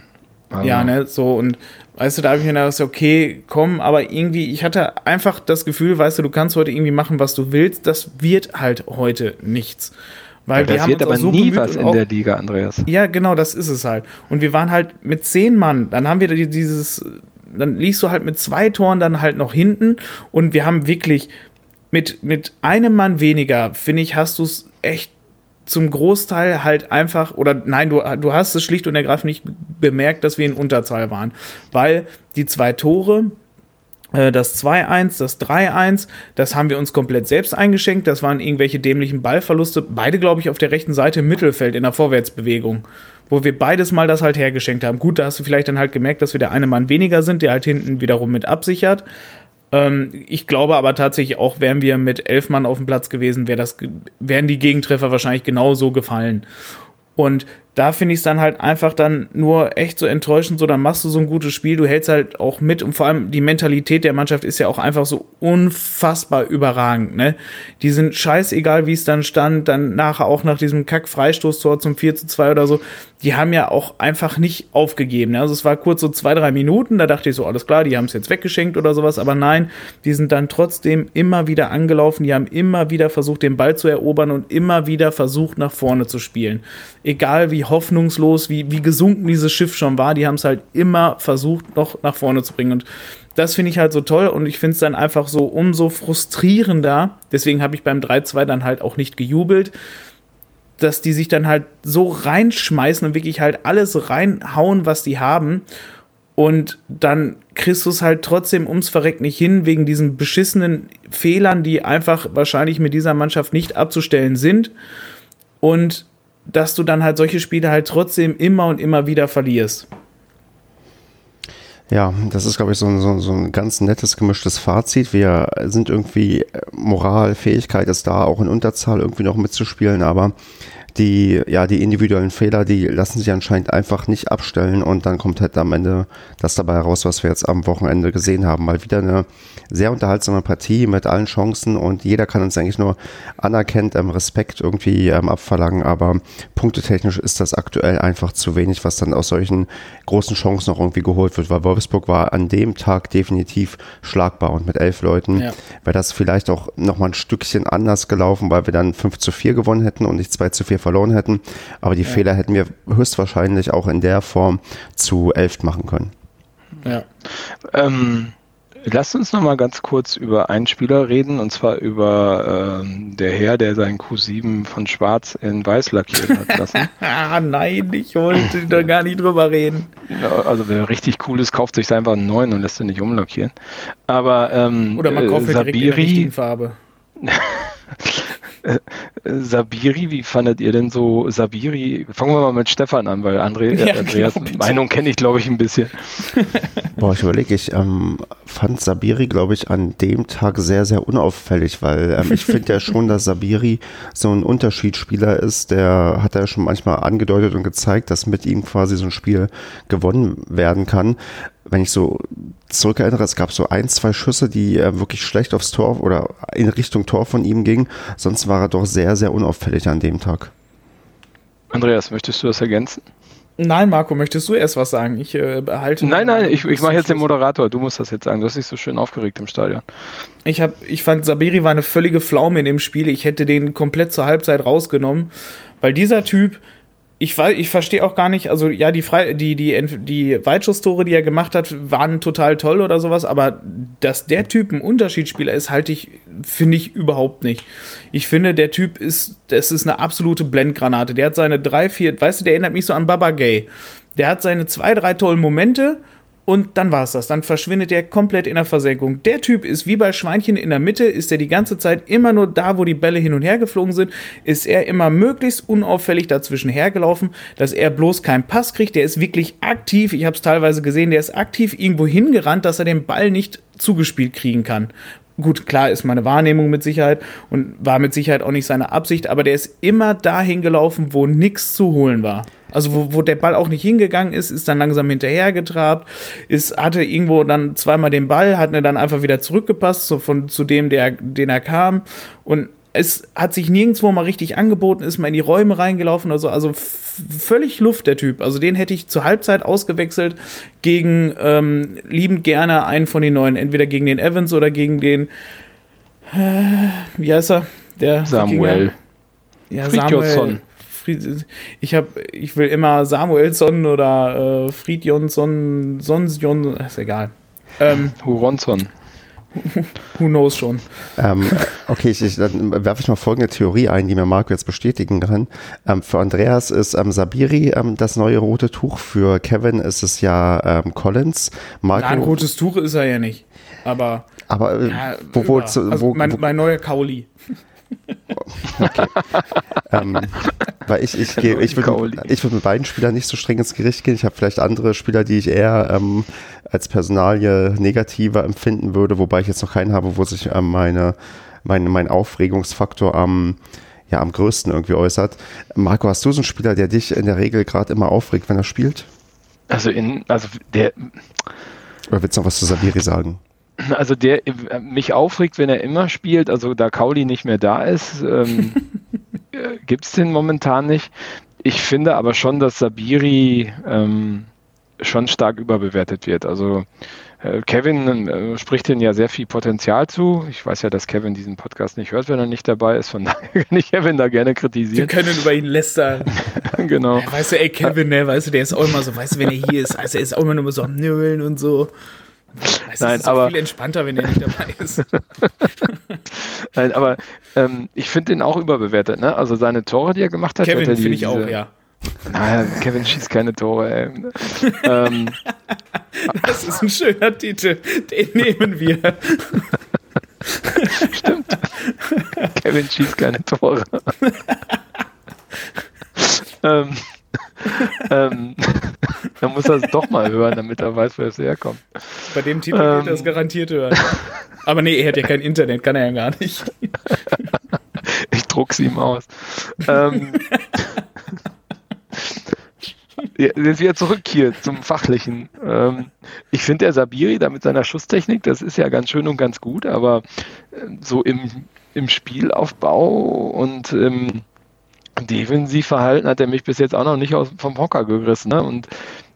Also, Ja, ne, so und weißt du, da habe ich mir gedacht, okay, komm, aber irgendwie, ich hatte einfach das Gefühl, weißt du, du kannst heute irgendwie machen, was du willst, das wird halt heute nichts. Weil da passiert aber so nie was in der Liga, Andreas. Ja, genau, das ist es halt. Und wir waren halt mit zehn Mann, dann haben wir dieses, dann liegst du halt mit zwei Toren dann halt noch hinten und wir haben wirklich mit, mit einem Mann weniger, finde ich, hast du es echt zum Großteil halt einfach, oder nein, du, du hast es schlicht und ergreifend nicht bemerkt, dass wir in Unterzahl waren. Weil die zwei Tore, äh, das 2-1, das 3-1, das haben wir uns komplett selbst eingeschenkt. Das waren irgendwelche dämlichen Ballverluste. Beide, glaube ich, auf der rechten Seite im Mittelfeld in der Vorwärtsbewegung. Wo wir beides mal das halt hergeschenkt haben. Gut, da hast du vielleicht dann halt gemerkt, dass wir der eine Mann weniger sind, der halt hinten wiederum mit absichert. Ähm, ich glaube aber tatsächlich auch, wären wir mit elf Mann auf dem Platz gewesen, wär das, wären die Gegentreffer wahrscheinlich genauso gefallen. Und da finde ich es dann halt einfach dann nur echt so enttäuschend, so dann machst du so ein gutes Spiel, du hältst halt auch mit und vor allem die Mentalität der Mannschaft ist ja auch einfach so unfassbar überragend, ne? Die sind scheißegal, wie es dann stand, dann nachher auch nach diesem Kack-Freistoßtor zum 4 zu 2 oder so, die haben ja auch einfach nicht aufgegeben. Ne? Also es war kurz so zwei, drei Minuten, da dachte ich so, alles klar, die haben es jetzt weggeschenkt oder sowas, aber nein, die sind dann trotzdem immer wieder angelaufen, die haben immer wieder versucht, den Ball zu erobern und immer wieder versucht, nach vorne zu spielen. Egal wie hoffnungslos, wie, wie gesunken dieses Schiff schon war, die haben es halt immer versucht, noch nach vorne zu bringen. Und das finde ich halt so toll und ich finde es dann einfach so umso frustrierender. Deswegen habe ich beim 3-2 dann halt auch nicht gejubelt dass die sich dann halt so reinschmeißen und wirklich halt alles reinhauen, was die haben. Und dann kriegst du es halt trotzdem ums Verreck nicht hin, wegen diesen beschissenen Fehlern, die einfach wahrscheinlich mit dieser Mannschaft nicht abzustellen sind. Und dass du dann halt solche Spiele halt trotzdem immer und immer wieder verlierst. Ja, das ist, glaube ich, so ein, so, so ein ganz nettes gemischtes Fazit. Wir sind irgendwie, Moral, Fähigkeit ist da, auch in Unterzahl irgendwie noch mitzuspielen, aber die, ja, die individuellen Fehler, die lassen sich anscheinend einfach nicht abstellen und dann kommt halt am Ende das dabei heraus, was wir jetzt am Wochenende gesehen haben. Mal wieder eine sehr unterhaltsame Partie mit allen Chancen und jeder kann uns eigentlich nur anerkennt ähm, Respekt irgendwie ähm, abverlangen, aber punktetechnisch ist das aktuell einfach zu wenig, was dann aus solchen großen Chancen noch irgendwie geholt wird, weil Wolfsburg war an dem Tag definitiv schlagbar und mit elf Leuten ja. wäre das vielleicht auch nochmal ein Stückchen anders gelaufen, weil wir dann 5 zu 4 gewonnen hätten und nicht 2 zu 4 verloren hätten. Aber die ja. Fehler hätten wir höchstwahrscheinlich auch in der Form zu elf machen können. Ja. Ähm, lasst uns noch mal ganz kurz über einen Spieler reden, und zwar über ähm, der Herr, der seinen Q7 von Schwarz in Weiß lackiert hat lassen. <laughs> ah, nein, ich wollte da gar nicht drüber reden. Also wer richtig cool ist, kauft sich einfach einen neuen und lässt ihn nicht umlackieren. Aber ähm, Oder man kauft äh, Sabiri, Farbe. <laughs> Äh, Sabiri, wie fandet ihr denn so Sabiri? Fangen wir mal mit Stefan an, weil André, ja, Andreas genau, Meinung kenne ich, glaube ich, ein bisschen. <laughs> Boah, ich überlege, ich ähm, fand Sabiri, glaube ich, an dem Tag sehr, sehr unauffällig, weil ähm, ich finde ja schon, dass Sabiri so ein Unterschiedsspieler ist. Der hat ja schon manchmal angedeutet und gezeigt, dass mit ihm quasi so ein Spiel gewonnen werden kann wenn ich so zurückerinnere, es gab so ein, zwei Schüsse, die äh, wirklich schlecht aufs Tor oder in Richtung Tor von ihm gingen. Sonst war er doch sehr, sehr unauffällig an dem Tag. Andreas, möchtest du das ergänzen? Nein, Marco, möchtest du erst was sagen? Ich äh, behalte. Nein, nein, ich, ich mache jetzt den Moderator. Du musst das jetzt sagen. Du hast dich so schön aufgeregt im Stadion. Ich, hab, ich fand, Sabiri war eine völlige Pflaume in dem Spiel. Ich hätte den komplett zur Halbzeit rausgenommen, weil dieser Typ, ich ich verstehe auch gar nicht, also ja, die Fre die, die, die Weitschusstore, die er gemacht hat, waren total toll oder sowas, aber dass der Typ ein Unterschiedsspieler ist, halte ich, finde ich überhaupt nicht. Ich finde, der Typ ist, das ist eine absolute Blendgranate. Der hat seine drei, vier, weißt du, der erinnert mich so an Baba Gay. Der hat seine zwei, drei tollen Momente und dann war es das. Dann verschwindet er komplett in der Versenkung. Der Typ ist wie bei Schweinchen in der Mitte, ist er die ganze Zeit immer nur da, wo die Bälle hin und her geflogen sind, ist er immer möglichst unauffällig dazwischen hergelaufen, dass er bloß keinen Pass kriegt. Der ist wirklich aktiv. Ich habe es teilweise gesehen, der ist aktiv irgendwo hingerannt, dass er den Ball nicht zugespielt kriegen kann. Gut, klar ist meine Wahrnehmung mit Sicherheit und war mit Sicherheit auch nicht seine Absicht, aber der ist immer dahin gelaufen, wo nichts zu holen war. Also wo, wo der Ball auch nicht hingegangen ist, ist dann langsam hinterhergetrabt, ist, hatte irgendwo dann zweimal den Ball, hat er dann einfach wieder zurückgepasst, so von zu dem, der, den er kam. Und es hat sich nirgendwo mal richtig angeboten, ist mal in die Räume reingelaufen oder so. Also völlig Luft, der Typ. Also den hätte ich zur Halbzeit ausgewechselt gegen ähm, liebend gerne einen von den neuen, entweder gegen den Evans oder gegen den, äh, wie heißt er? Der Samuel. Ja, Fridtjonsson. Samuel. Fried, ich hab, ich will immer Samuelsson oder äh, Fridjonsson, Sonsjon, ist egal. Ähm, Huronson. <laughs> who knows schon. Ähm, okay, ich, ich, dann werfe ich mal folgende Theorie ein, die mir Marco jetzt bestätigen kann. Ähm, für Andreas ist ähm, Sabiri ähm, das neue rote Tuch, für Kevin ist es ja ähm, Collins. Marco, Nein, rotes Tuch ist er ja nicht. Aber aber äh, ja, wo, wo, also wo, mein, mein neuer Kauli. <laughs> ähm, weil ich, ich, <laughs> gehe- ich würde ich würd mit beiden Spielern nicht so streng ins Gericht gehen. Ich habe vielleicht andere Spieler, die ich eher ähm, als Personalie negativer empfinden würde, wobei ich jetzt noch keinen habe, wo sich ähm, meine, meine, mein Aufregungsfaktor am, ja, am größten irgendwie äußert. Marco, hast du so einen Spieler, der dich in der Regel gerade immer aufregt, wenn er spielt? Also in, also der, Oder willst du noch was zu Sabiri sagen? <clears throat> also der äh, mich aufregt, wenn er immer spielt, also da Kauli nicht mehr da ist, ähm, <laughs> gibt es den momentan nicht. Ich finde aber schon, dass Sabiri ähm, schon stark überbewertet wird. Also äh, Kevin äh, spricht ihnen ja sehr viel Potenzial zu. Ich weiß ja, dass Kevin diesen Podcast nicht hört, wenn er nicht dabei ist. Von <laughs> daher kann ich Kevin da gerne Wir kritisieren. können über ihn lästern. <laughs> genau. Weißt du, ey, Kevin, ne, weißt du, der ist auch immer so, weißt du, wenn er hier ist, also er ist auch immer nur so am Nölen und so. Du, Nein, es ist aber- viel entspannter, wenn er nicht dabei ist. <laughs> Nein, aber ähm, ich finde ihn auch überbewertet. Ne? Also seine Tore, die er gemacht hat. Kevin finde ich auch, ja. Naja, Kevin schießt keine Tore. Ey. ähm, <laughs> Das ist ein schöner Titel. Den nehmen wir. <laughs> Kevin schießt keine Tore. ähm, <laughs> ähm, <laughs> dann muss er es doch mal hören, damit er weiß, wo es herkommt. Bei dem Titel Ähm. wird er es garantiert hören. Aber nee, er hat ja kein Internet, kann er ja gar nicht. <laughs> Ich druck's ihm aus. ähm, jetzt wieder zurück hier zum Fachlichen. Ähm, ich finde der Sabiri da mit seiner Schusstechnik, das ist ja ganz schön und ganz gut, aber ähm, so im, im Spielaufbau und im Defensivverhalten hat er mich bis jetzt auch noch nicht aus, vom Hocker gerissen. Ne? Und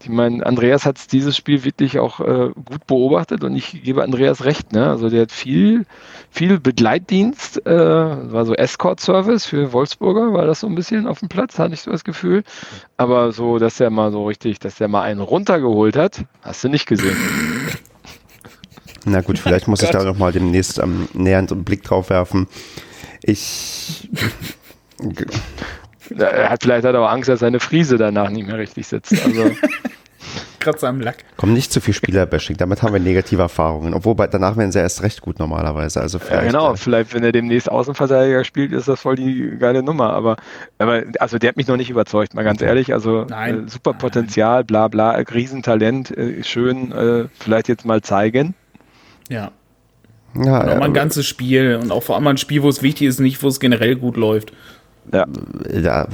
ich meine, Andreas hat dieses Spiel wirklich auch äh, gut beobachtet und ich gebe Andreas recht. Ne? Also der hat viel, viel Begleitdienst, äh, war so Escort-Service für Wolfsburger, war das so ein bisschen auf dem Platz, hatte ich so das Gefühl. Aber so, dass er mal so richtig, dass der mal einen runtergeholt hat, hast du nicht gesehen. <laughs> Na gut, vielleicht muss ich da noch mal demnächst ähm, näher einen Blick drauf werfen. Ich Er hat vielleicht hat er aber Angst, dass seine Friese danach nicht mehr richtig sitzt. Also <laughs> Kratzer am Lack. Komm nicht zu viel Spielerbashing, damit haben wir negative Erfahrungen. Obwohl bei, danach werden sie erst recht gut normalerweise. Also Ja, vielleicht, genau, äh, vielleicht, wenn er demnächst Außenverteidiger spielt, ist das voll die geile Nummer. Aber, aber also der hat mich noch nicht überzeugt, mal ganz ehrlich. Also Nein. Äh, super Potenzial, bla bla, Riesentalent, äh, schön, äh, vielleicht jetzt mal zeigen. Ja. ja, Auch mal ein ganzes Spiel und auch vor allem ein Spiel, wo es wichtig ist, nicht wo es generell gut läuft. Ja. ja,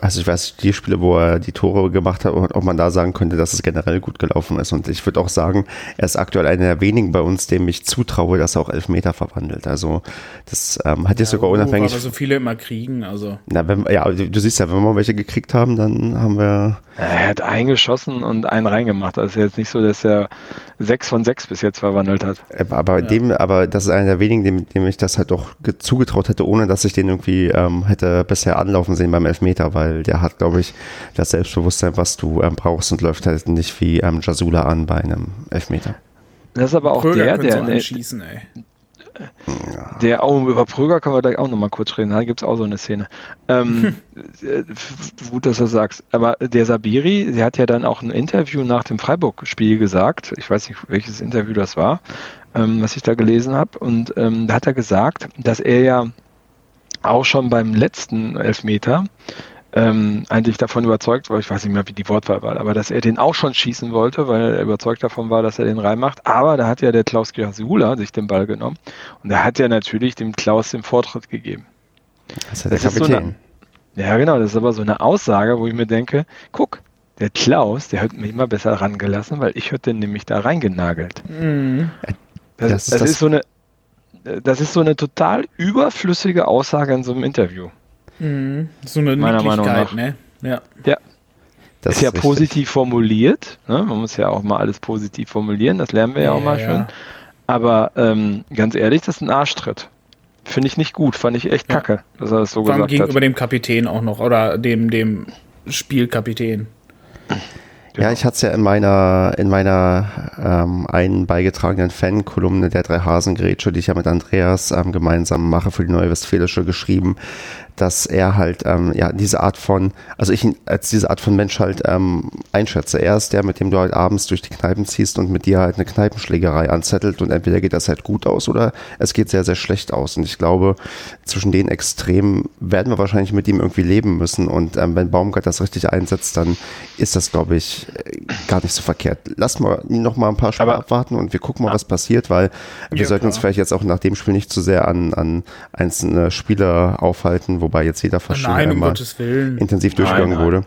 also ich weiß die Spiele, wo er die Tore gemacht hat, ob man da sagen könnte, dass es generell gut gelaufen ist. Und ich würde auch sagen, er ist aktuell einer der wenigen bei uns, dem ich zutraue, dass er auch Elfmeter verwandelt. Also das ähm, hat jetzt sogar Oh, unabhängig. Wir so viele immer kriegen, also. Na, wenn, ja, du, du siehst ja, wenn wir mal welche gekriegt haben, dann haben wir. Er hat einen geschossen und einen reingemacht. Also jetzt nicht so, dass er sechs von sechs bis jetzt verwandelt hat. äh, Aber dem, aber das ist einer der wenigen, dem, dem ich das halt doch ge- zugetraut hätte, ohne dass ich den irgendwie ähm, hätte bisher anlaufen sehen beim Elfmeter, weil der hat, glaube ich, das Selbstbewusstsein, was du ähm, brauchst und läuft halt nicht wie ähm, Jasula an bei einem Elfmeter. Das ist aber auch Pröger der, so der, ey. der auch über Pröger können wir gleich auch nochmal kurz reden. Da gibt es auch so eine Szene. Ähm, <laughs> äh, gut, dass du das sagst. Aber der Sabiri, der hat ja dann auch ein Interview nach dem Freiburg-Spiel gesagt. Ich weiß nicht, welches Interview das war, ähm, was ich da gelesen habe. Und ähm, da hat er gesagt, dass er ja auch schon beim letzten Elfmeter ähm, eigentlich davon überzeugt war, ich weiß nicht mehr, wie die Wortwahl war, aber dass er den auch schon schießen wollte, weil er überzeugt davon war, dass er den reinmacht. Aber da hat ja der Klaus Grasula sich den Ball genommen und er hat ja natürlich dem Klaus den Vortritt gegeben. Das ist ja der Das ist so Kapitän. Ja, genau, das ist aber so eine Aussage, wo ich mir denke, guck, der Klaus, der hat mich immer besser rangelassen, weil ich hätte den nämlich da reingenagelt. Mhm. Das, Das ist das, das- ist so eine, das ist so eine total überflüssige Aussage in so einem Interview. Mhm. So eine Meiner Meinung nach. ne? Ja. Das ist ja richtig. positiv formuliert. Ne? Man muss ja auch mal alles positiv formulieren, das lernen wir ja, auch mal Ja, schon. ja. Aber ähm, ganz ehrlich, das ist ein Arschtritt. Finde ich nicht gut, fand ich echt Ja. kacke, dass er das so Vor allem gesagt gegenüber hat. dem Kapitän auch noch oder dem, dem Spielkapitän. Ja, ich hatte es ja in meiner, in meiner ähm, einen beigetragenen Fan-Kolumne der drei Hasengrätsche, die ich ja mit Andreas ähm, gemeinsam mache für die Neue Westfälische geschrieben, dass er halt ähm, ja diese Art von, also ich ihn als diese Art von Mensch halt ähm, einschätze. Er ist der, mit dem du halt abends durch die Kneipen ziehst und mit dir halt eine Kneipenschlägerei anzettelt und entweder geht das halt gut aus oder es geht sehr, sehr schlecht aus. Und ich glaube, zwischen den Extremen werden wir wahrscheinlich mit ihm irgendwie leben müssen. Und ähm, wenn Baumgart das richtig einsetzt, dann ist das, glaube ich, äh, gar nicht so verkehrt. Lass mal ihn noch mal ein paar Spiele abwarten und wir gucken mal, was passiert, weil wir Ja, sollten uns vielleicht jetzt auch nach dem Spiel nicht zu sehr an, an einzelne Spieler aufhalten, wobei jetzt jeder fast schon Nein, einmal intensiv durchgegangen nein. wurde.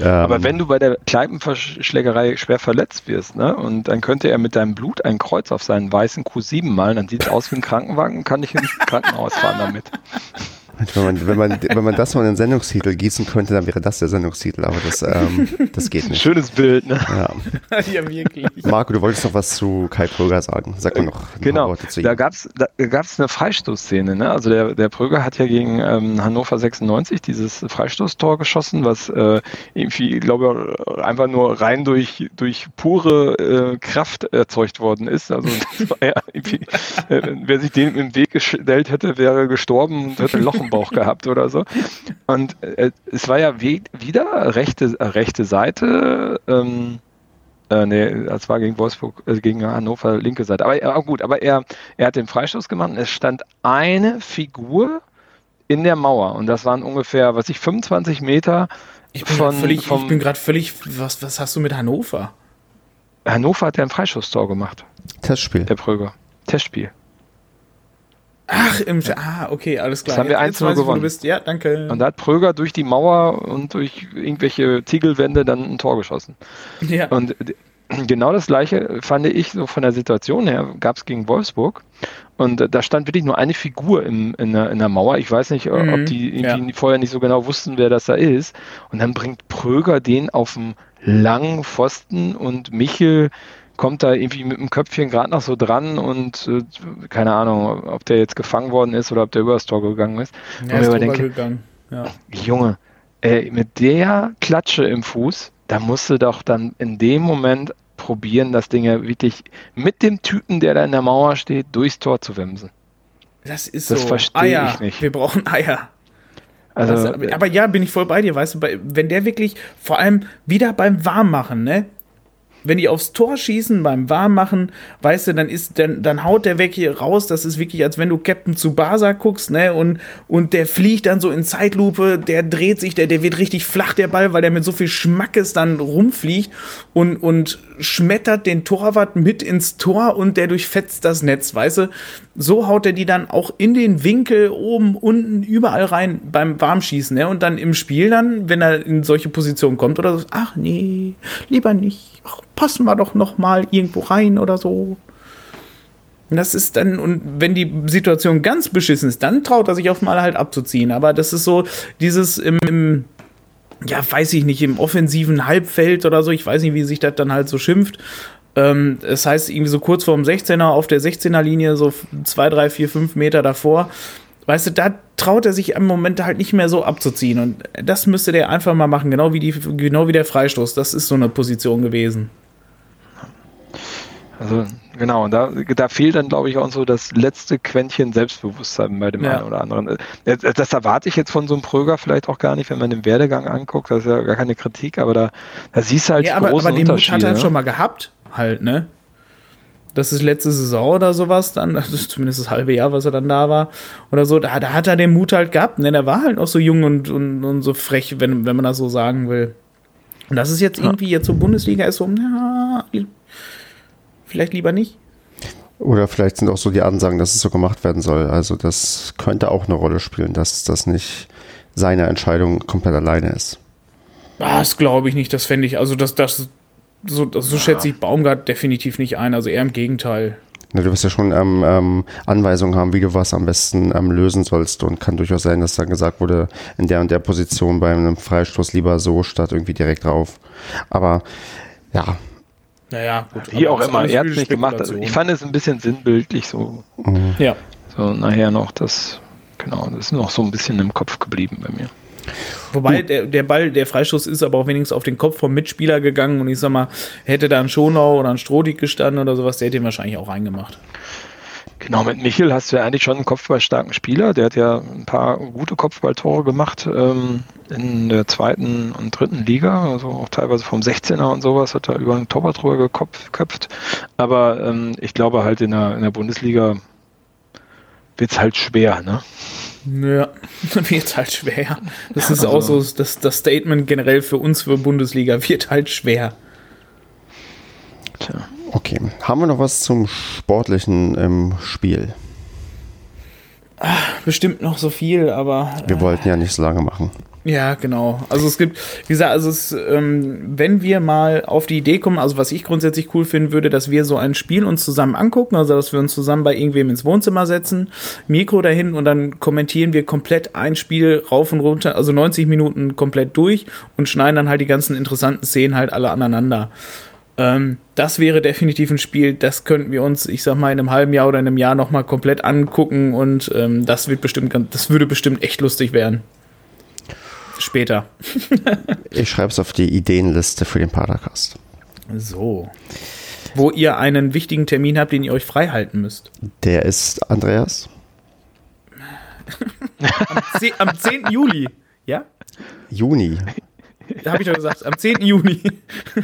Ähm, Aber wenn du bei der Kneipenschlägerei schwer verletzt wirst, ne, und dann könnte er mit deinem Blut ein Kreuz auf seinen weißen Q7 malen, dann sieht es aus wie ein Krankenwagen, kann ich ins Krankenhaus fahren damit. Wenn man, wenn, man, wenn man das mal in den Sendungstitel gießen könnte, dann wäre das der Sendungstitel, aber das, ähm, das geht nicht. Schönes Bild, ne? Ja. <laughs> ja, wirklich. Marco, du wolltest noch was zu Kai Pröger sagen. Sag mal noch ein paar Genau, Worte zu da ihm. gab's da gab's eine Freistoßszene. Ne? Also der, der Pröger hat ja gegen ähm, Hannover 96 dieses Freistoßtor geschossen, was äh, irgendwie, glaube ich, einfach nur rein durch, durch pure äh, Kraft erzeugt worden ist. Also das war ja irgendwie, äh, wer sich dem im Weg gestellt hätte, wäre gestorben und hätte ein Loch im Bauch gehabt oder so. Und äh, es war ja we- wieder rechte, äh, rechte Seite. Ähm, äh, nee, das war gegen Wolfsburg, äh, gegen Hannover linke Seite. Aber ja, gut, aber er, er hat den Freistoß gemacht und es stand eine Figur in der Mauer und das waren ungefähr, was ich, 25 Meter Ich bin von, völlig, vom ich bin gerade völlig, was, was hast du mit Hannover? Hannover hat ja ein Freistoßtor gemacht, Testspiel. der Pröger. Testspiel. Ach, im, ah, okay, alles klar. Das haben wir Jetzt- jetzt 1-0 weiß ich, wo gewonnen. Du bist. Ja, danke. Und da hat Pröger durch die Mauer und durch irgendwelche Ziegelwände dann ein Tor geschossen. ja. Und genau das gleiche fand ich so von der Situation her, gab es gegen Wolfsburg. Und da stand wirklich nur eine Figur im, in, der, in der Mauer. Ich weiß nicht, Mhm, ob die irgendwie vorher nicht so genau wussten, wer das da ist. Und dann bringt Pröger den auf dem langen Pfosten und Michel kommt da irgendwie mit dem Köpfchen gerade noch so dran und äh, keine Ahnung, ob der jetzt gefangen worden ist oder ob der übers Tor gegangen ist. ja, und ist denke, gegangen. Ja. Junge, ey, mit der Klatsche im Fuß, da musst du doch dann in dem Moment probieren, das Ding ja wirklich mit dem Typen, der da in der Mauer steht, durchs Tor zu wemsen. Das ist Das so. verstehe Eier. ich nicht. Wir brauchen Eier. Also, das, aber, ja, bin ich voll bei dir, weißt du, wenn der wirklich, vor allem wieder beim Warmmachen, ne? Wenn die aufs Tor schießen beim Warmmachen, weißt du, dann ist, dann, dann haut der weg hier raus. Das ist wirklich, als wenn du Captain Tsubasa guckst, ne? Und, und der fliegt dann so in Zeitlupe, der dreht sich, der, der wird richtig flach, der Ball, weil der mit so viel Schmackes dann rumfliegt und, und schmettert den Torwart mit ins Tor und der durchfetzt das Netz, weißt du? So haut er die dann auch in den Winkel, oben, unten, überall rein beim Warmschießen, ne? Und dann im Spiel dann, wenn er in solche Positionen kommt oder so, ach nee, lieber nicht, ach, passen wir doch noch mal irgendwo rein oder so. Und das ist dann, und wenn die Situation ganz beschissen ist, dann traut er sich auf mal halt abzuziehen. Aber das ist so dieses im, im ja, weiß ich nicht, im offensiven Halbfeld oder so, ich weiß nicht, wie sich das dann halt so schimpft. Ähm, das heißt, irgendwie so kurz vorm 16er auf der 16er Linie, so 2, 3, 4, 5 Meter davor. Weißt du, da traut er sich im Moment halt nicht mehr so abzuziehen. Und das müsste der einfach mal machen, genau wie, die, genau wie der Freistoß. Das ist so eine Position gewesen. also genau, und da, da fehlt dann, glaube ich, auch so das letzte Quäntchen Selbstbewusstsein bei dem Ja. einen oder anderen. Äh, Das, das erwarte ich jetzt von so einem Pröger vielleicht auch gar nicht, wenn man den Werdegang anguckt. Das ist ja gar keine Kritik, aber da, da siehst du halt Ja, aber, großen aber den Mut Unterschiede. hat er ne? schon mal gehabt, halt, ne? Das ist letzte Saison oder sowas, dann, <laughs> das ist zumindest das halbe Jahr, was er dann da war, oder so, da, da hat er den Mut halt gehabt, ne? Der war halt noch so jung und, und, und so frech, wenn, wenn man das so sagen will. Und das ist jetzt irgendwie, jetzt so Bundesliga ist so, ja, vielleicht lieber nicht. Oder vielleicht sind auch so die Ansagen, dass es so gemacht werden soll. Also das könnte auch eine Rolle spielen, dass das nicht seine Entscheidung komplett alleine ist. Das glaube ich nicht, das fände ich, also das, das, so, das, so schätze ich Baumgart definitiv nicht ein, also eher im Gegenteil. Na, du wirst ja schon ähm, ähm, Anweisungen haben, wie du was am besten ähm, lösen sollst und kann durchaus sein, dass dann gesagt wurde, in der und der Position bei einem Freistoß lieber so statt irgendwie direkt drauf. Aber ja, Naja, gut. Wie auch immer, er hat es nicht gemacht. Also ich fand es ein bisschen sinnbildlich so. Ja. so nachher noch. Das, genau, das ist noch so ein bisschen im Kopf geblieben bei mir. Wobei der, der Ball, der Freistoß ist aber auch wenigstens auf den Kopf vom Mitspieler gegangen und ich sag mal, hätte da ein Schonau oder ein Strohdig gestanden oder sowas, der hätte ihn wahrscheinlich auch reingemacht. Genau, mit Michel hast du ja eigentlich schon einen kopfballstarken Spieler. Der hat ja ein paar gute Kopfballtore gemacht ähm, in der zweiten und dritten Liga. Also auch teilweise vom 16er und sowas hat er über einen Torwart drüber geköpft. Aber ähm, ich glaube halt in der, in der Bundesliga wird es halt schwer, ne? Ja, <laughs> wird halt schwer. Das ist also, auch so das, das Statement generell für uns für Bundesliga, wird halt schwer. Tja. Okay, haben wir noch was zum Sportlichen im Spiel? Ach, bestimmt noch so viel, aber. Wir wollten ja nicht so lange machen. Ja, genau. Also es gibt, wie gesagt, also es, ähm, wenn wir mal auf die Idee kommen, also was ich grundsätzlich cool finden würde, dass wir so ein Spiel uns zusammen angucken, also dass wir uns zusammen bei irgendwem ins Wohnzimmer setzen, Mikro dahin und dann kommentieren wir komplett ein Spiel rauf und runter, also 90 Minuten komplett durch und schneiden dann halt die ganzen interessanten Szenen halt alle aneinander. Ähm, das wäre definitiv ein Spiel, das könnten wir uns, ich sag mal, in einem halben Jahr oder in einem Jahr nochmal komplett angucken und ähm, das wird bestimmt, das würde bestimmt echt lustig werden. Später. <laughs> ich schreibe es auf die Ideenliste für den Padercast. So. Wo ihr einen wichtigen Termin habt, den ihr euch frei halten müsst. Der ist Andreas. am, 10, am 10. Juli, ja? Juni. Da habe ich doch gesagt, am 10. Juni.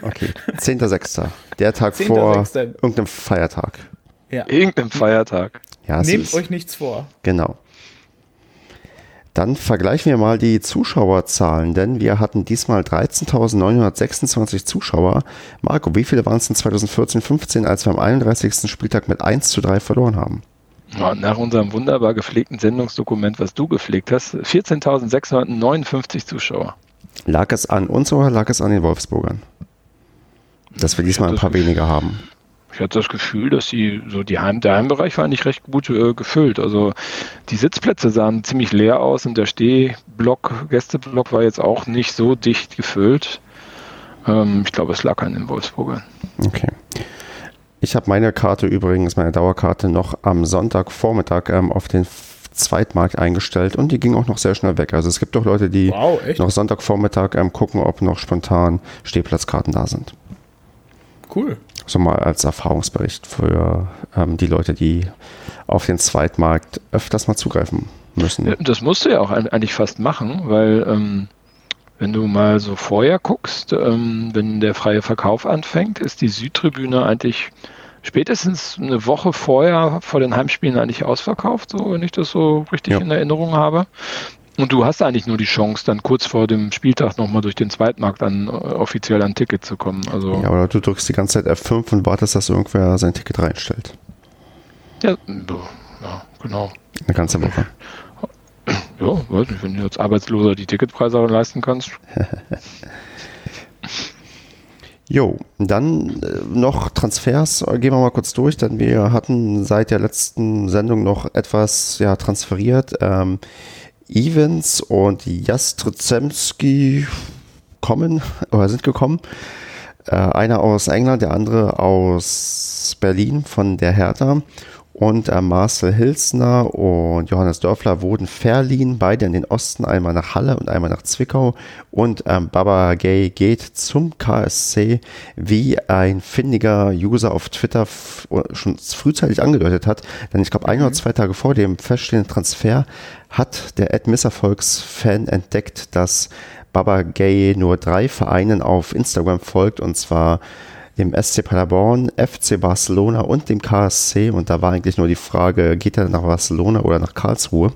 Okay, 10.6. Der Tag 10. vor 6. irgendeinem Feiertag. Ja. Irgendeinem Feiertag. Ja, Nehmt euch nichts vor. Genau. Dann vergleichen wir mal die Zuschauerzahlen, denn wir hatten diesmal 13.926 Zuschauer. Marco, wie viele waren es in 2014-15, als wir am 31. Spieltag mit 1 zu 3 verloren haben? Ja, nach unserem wunderbar gepflegten Sendungsdokument, was du gepflegt hast, 14.659 Zuschauer. Lag es an uns oder lag es an den Wolfsburgern? Dass wir diesmal ein paar weniger haben ich hatte das Gefühl, dass die, so die Heim, der Heimbereich war eigentlich recht gut äh, gefüllt. Also die Sitzplätze sahen ziemlich leer aus und der Stehblock, Gästeblock war jetzt auch nicht so dicht gefüllt. Ähm, ich glaube, es lag an den Wolfsburgern. Okay. Ich habe meine Karte übrigens, meine Dauerkarte, noch am Sonntagvormittag ähm, auf den Zweitmarkt eingestellt und die ging auch noch sehr schnell weg. Also es gibt doch Leute, die wow, noch Sonntagvormittag ähm, gucken, ob noch spontan Stehplatzkarten da sind. Cool so mal als Erfahrungsbericht für ähm, die Leute, die auf den Zweitmarkt öfters mal zugreifen müssen. Das musst du ja auch eigentlich fast machen, weil ähm, wenn du mal so vorher guckst, ähm, wenn der freie Verkauf anfängt, ist die Südtribüne eigentlich spätestens eine Woche vorher vor den Heimspielen eigentlich ausverkauft, so wenn ich das so richtig ja. in Erinnerung habe. Und du hast eigentlich nur die Chance, dann kurz vor dem Spieltag nochmal durch den Zweitmarkt dann äh, offiziell an Ticket zu kommen. Also ja, oder du drückst die ganze Zeit F5 und wartest, dass irgendwer sein Ticket reinstellt. Ja, ja genau. Eine ganze Woche. <clears throat> Ja, weiß nicht, wenn du als Arbeitsloser die Ticketpreise leisten kannst. <laughs> Jo, dann äh, noch Transfers, gehen wir mal kurz durch, denn wir hatten seit der letzten Sendung noch etwas ja, transferiert. Ähm, Evans und Jastrzemski kommen oder sind gekommen. Äh, einer aus England, der andere aus Berlin von der Hertha. Und äh, Marcel Hilsner und Johannes Dörfler wurden verliehen, beide in den Osten, einmal nach Halle und einmal nach Zwickau. Und ähm, Baba Gay geht zum KSC, wie ein findiger User auf Twitter schon frühzeitig angedeutet hat. Denn ich glaube, ein oder mhm. zwei Tage vor dem feststehenden Transfer hat der Ed Misserfolgs-Fan entdeckt, dass Baba Gay nur drei Vereinen auf Instagram folgt und zwar dem SC Paderborn, FC Barcelona und dem KSC. Und da war eigentlich nur die Frage, geht er nach Barcelona oder nach Karlsruhe?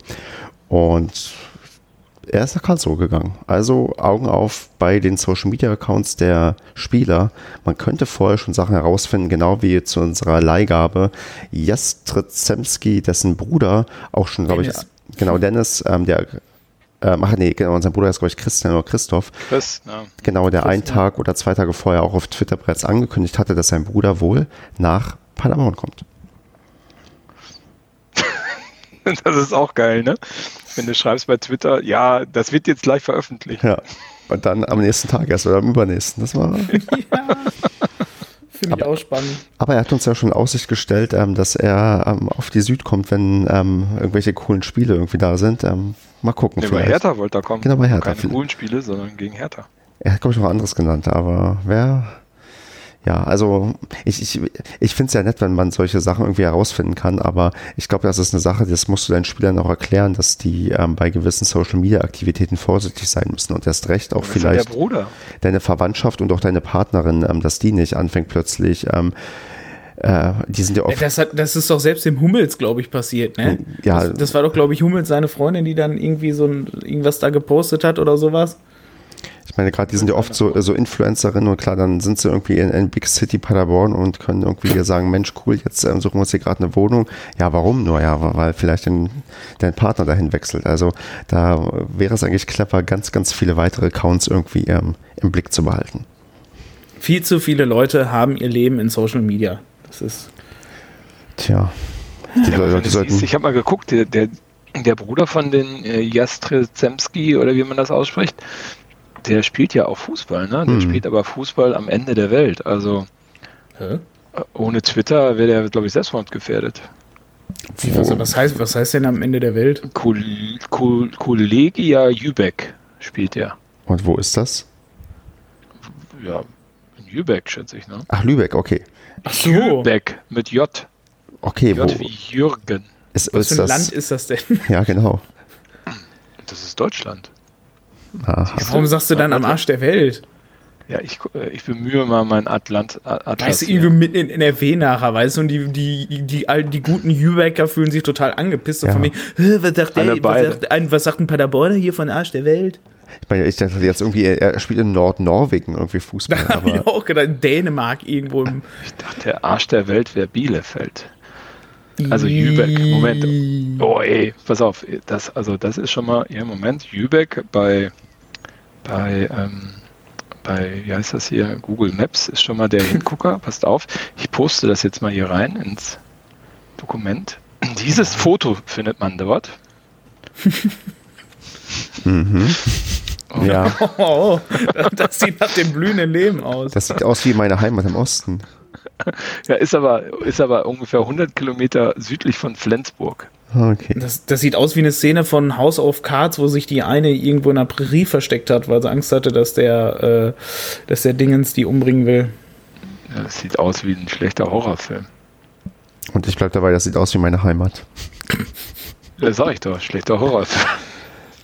Und er ist nach Karlsruhe gegangen. Also Augen auf bei den Social Media Accounts der Spieler. Man könnte vorher schon Sachen herausfinden, genau wie zu unserer Leihgabe. Jastrezemski, dessen Bruder auch schon, glaube ich, genau, Dennis, ähm, der ähm, ach nee, genau, unser Bruder ist, glaube ich, Christian oder Christoph. Chris, ja. Genau, der Chris, einen ja. Tag oder zwei Tage vorher auch auf Twitter bereits angekündigt hatte, dass sein Bruder wohl nach Paderborn kommt. <laughs> das ist auch geil, ne? Wenn du schreibst bei Twitter, ja, das wird jetzt gleich veröffentlicht. Ja. Und dann am nächsten Tag erst oder am übernächsten. Das war. <laughs> ja. <laughs> Finde ich Aber- auch spannend. Aber er hat uns ja schon in Aussicht gestellt, ähm, dass er ähm, auf die Süd kommt, wenn ähm, irgendwelche coolen Spiele irgendwie da sind. Mal gucken. Nee, bei vielleicht. Hertha wollte er kommen. Genau, bei Hertha. Keine coolen Spiele, sondern gegen Hertha. Er hat, glaube ich, noch anderes genannt, aber wer. Ja, also ich, ich, ich finde es ja nett, wenn man solche Sachen irgendwie herausfinden kann, aber ich glaube, das ist eine Sache, das musst du deinen Spielern auch erklären, dass die ähm, bei gewissen Social-Media-Aktivitäten vorsichtig sein müssen und erst recht auch vielleicht deine Verwandtschaft und auch deine Partnerin, ähm, dass die nicht anfängt plötzlich, ähm, äh, die sind ja oft, Das, hat, das ist doch selbst dem Hummels, glaube ich, passiert, ne? Ja. Das, das war doch, glaube ich, Hummels, seine Freundin, die dann irgendwie so ein, irgendwas da gepostet hat oder sowas. ich meine, gerade die sind ja oft so, so Influencerinnen und klar, dann sind sie irgendwie in, in Big City Paderborn und können irgendwie hier sagen, Mensch, cool, jetzt ähm, suchen wir uns hier gerade eine Wohnung. Ja, warum nur? Ja, weil vielleicht dein, dein Partner dahin wechselt. Also da wäre es eigentlich clever, ganz, ganz viele weitere Accounts irgendwie ähm, im Blick zu behalten. Viel zu viele Leute haben ihr Leben in Social Media. Das ist. Tja, die Ja, Leute sollten. siehst, ich habe mal geguckt, der, der, der Bruder von den äh, Jastrzemski oder wie man das ausspricht, der spielt ja auch Fußball, ne? Der Hm. spielt aber Fußball am Ende der Welt. Also Hä? äh, ohne Twitter wäre der, glaube ich, selbstmordgefährdet. Wie, was, was, heißt, was heißt denn am Ende der Welt? Kol Kol Kolegia Jübeck spielt er. Und wo ist das? Ja, in Jübeck, schätze ich, ne? Ach, Lübeck, okay. Ach so. Jübeck mit J. Okay, wo J wie Jürgen. ist, Was ist für ein das? Land ist das denn? <laughs> Ja, genau. Das ist Deutschland. Aha. Warum sagst du dann am Arsch der Welt? Ja, ich, äh, ich bemühe mal meinen Atlant, Atlas. Weißt du, hier. irgendwo mitten in NRW nachher, weißt du, und die, die, die, all die guten Jübecker fühlen sich total angepisst. Ja. von mir, "Hä, was sagt, der, was, sagt, ein, was sagt ein Paderborner hier von Arsch der Welt? Ich meine, ich dachte jetzt irgendwie, er, spielt in Nordnorwegen irgendwie Fußball. Da habe ich auch gedacht, Dänemark irgendwo im. Ich dachte, der Arsch der Welt wäre Bielefeld. Also Jübeck, Moment. Oh ey, pass auf, das, also das ist schon mal, ja Moment, Jübeck bei, bei, ähm, bei, wie heißt das hier, Google Maps ist schon mal der Hingucker, <laughs> passt auf, ich poste das jetzt mal hier rein ins Dokument. Dieses Foto findet man dort. Mhm. <laughs> Ja, Oh, <laughs> das sieht nach dem blühenden Leben aus. das sieht aus wie meine Heimat im Osten. Ja, ist aber, ist aber ungefähr 100 Kilometer südlich von Flensburg. Okay. Das, das sieht aus wie eine Szene von House of Cards, wo sich die eine irgendwo in der Prärie versteckt hat, weil sie Angst hatte, dass der, äh, dass der Dingens die umbringen will. Ja, das sieht aus wie ein schlechter Horrorfilm. Und ich bleibe dabei, das sieht aus wie meine Heimat. Ja, sag ich doch, schlechter Horrorfilm.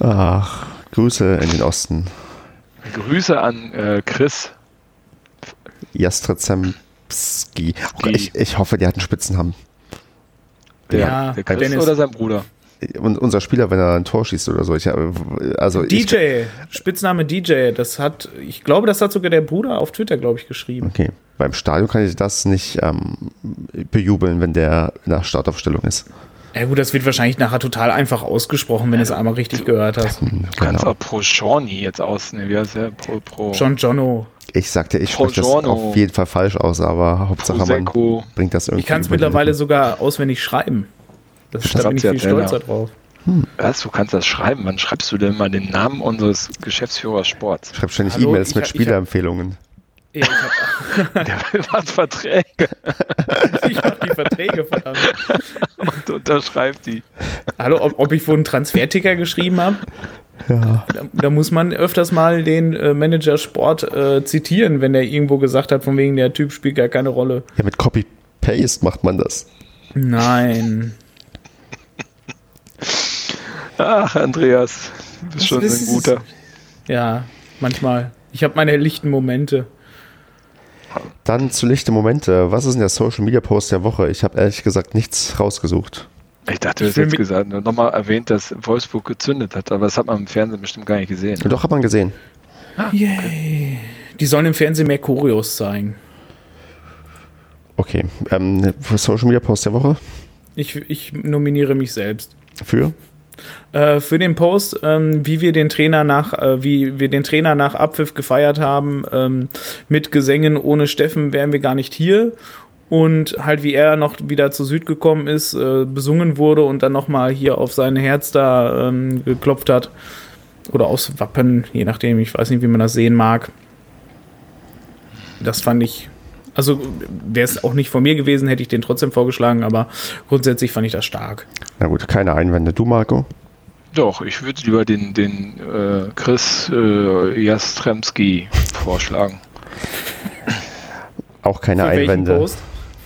Ach, Grüße in den Osten. Grüße an äh, Chris. Jastrzemski. Die- Ich, ich hoffe, der hat einen Spitzennamen. Der, Ja, der Chris Dennis. oder sein Bruder? Und unser Spieler, wenn er ein Tor schießt oder so. Ich, also ich, DJ, Spitzname DJ, das hat, ich glaube, das hat sogar der Bruder auf Twitter, glaube ich, geschrieben. Okay. Beim Stadion kann ich das nicht ähm, bejubeln, wenn der in der Startaufstellung ist. Ja gut, das wird wahrscheinlich nachher total einfach ausgesprochen, wenn du es einmal richtig gehört hast. Du kannst Genau. auch Pro Shawnee jetzt ausnehmen. Wie heißt der? Pro, Pro John Jono. Ich sagte, ich spreche das auf jeden Fall falsch aus, aber Hauptsache man bringt das irgendwie. Ich kann es mittlerweile sogar auswendig schreiben. Das, da bin ich viel stolzer drauf. Was? Du kannst das schreiben. Wann schreibst du denn mal den Namen unseres Geschäftsführers Sports? Schreib ständig E-Mails mit Spielerempfehlungen. Ja, ich hab- <laughs> Der macht Verträge ich mach die Verträge, verdammt. und unterschreibt die. Hallo, ob, ob ich wohl einen Transferticker geschrieben habe? Ja. Da, da muss man öfters mal den äh, Manager Sport äh, zitieren, wenn der irgendwo gesagt hat, von wegen der Typ spielt gar keine Rolle. ja, mit Copy-Paste macht man das. Nein. Ach, Andreas, du bist schon Das ein ist- guter. Ja, manchmal. Ich habe meine lichten Momente. Dann zu lichte Momente. Was ist denn der Social Media Post der Woche? Ich habe ehrlich gesagt nichts rausgesucht. Ich dachte, du hast jetzt gesagt, nochmal erwähnt, dass Wolfsburg gezündet hat, aber das hat man im Fernsehen bestimmt gar nicht gesehen. Doch, hat man gesehen. Yay. Die sollen im Fernsehen mehr Choreos zeigen. Okay. Ähm, Social Media Post der Woche? Ich, ich nominiere mich selbst. Für? Äh, für den Post, ähm, wie wir den Trainer nach, äh, wie wir den Trainer nach Abpfiff gefeiert haben, ähm, mit Gesängen ohne Steffen wären wir gar nicht hier. Und halt wie er noch wieder zu Süd gekommen ist, äh, besungen wurde und dann nochmal hier auf sein Herz da ähm, geklopft hat. Oder aufs Wappen, je nachdem, ich weiß nicht, wie man das sehen mag. Das fand ich Also wäre es auch nicht von mir gewesen, hätte ich den trotzdem vorgeschlagen, aber grundsätzlich fand ich das stark. Na gut, keine Einwände. Du, Marco? Doch, ich würde lieber den, den äh, Chris äh, Jastremski vorschlagen. <laughs> Auch keine Für welchen Einwände. Post?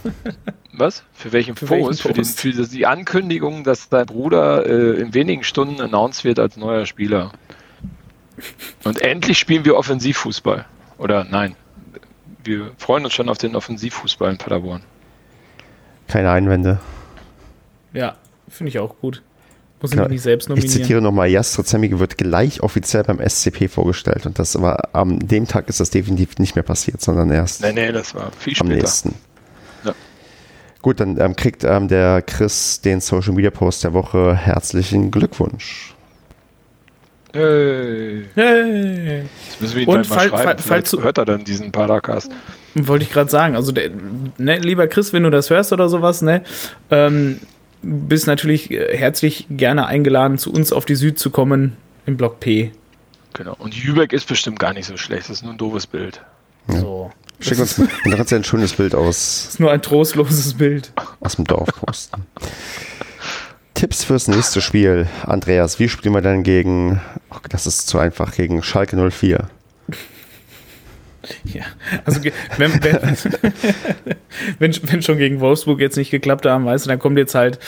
<laughs> Was? Für welchen Für Post? welchen Für, den, Post? für die Ankündigung, dass dein Bruder äh, in wenigen Stunden announced wird als neuer Spieler. Und endlich spielen wir Offensivfußball. Oder nein, wir freuen uns schon auf den Offensivfußball in Paderborn. Keine Einwände. Ja, finde ich auch gut. Muss ich Ja, mich nicht selbst Ich nominieren. zitiere nochmal, Jastre Zemmige wird gleich offiziell beim SCP vorgestellt und das war am dem Tag ist das definitiv nicht mehr passiert, sondern erst Nee, nee, das war viel am später. nächsten. Ja. Gut, dann ähm, kriegt ähm, der Chris den Social Media Post der Woche. Herzlichen Glückwunsch. Hey. Hey. Das müssen wir ihn Und fall- schreiben. fall- falls du- hört er dann diesen Padercast. Wollte ich gerade sagen. Also, der, ne, lieber Chris, wenn du das hörst oder sowas, ne, ähm, bist natürlich äh, herzlich gerne eingeladen, zu uns auf die Süd zu kommen im Block P. Genau. Und Jübeck ist bestimmt gar nicht so schlecht. Das ist nur ein doofes Bild. So. Schick uns, dann kannst du ein schönes Bild aus, <laughs> Das ist nur ein trostloses Bild. aus dem Dorf posten. Tipps fürs nächste Spiel. Andreas, wie spielen wir denn gegen, ach, das ist zu einfach, gegen Schalke 04? Ja, also wenn, wenn, <laughs> wenn, wenn schon gegen Wolfsburg jetzt nicht geklappt haben, weißt du, dann kommt jetzt halt,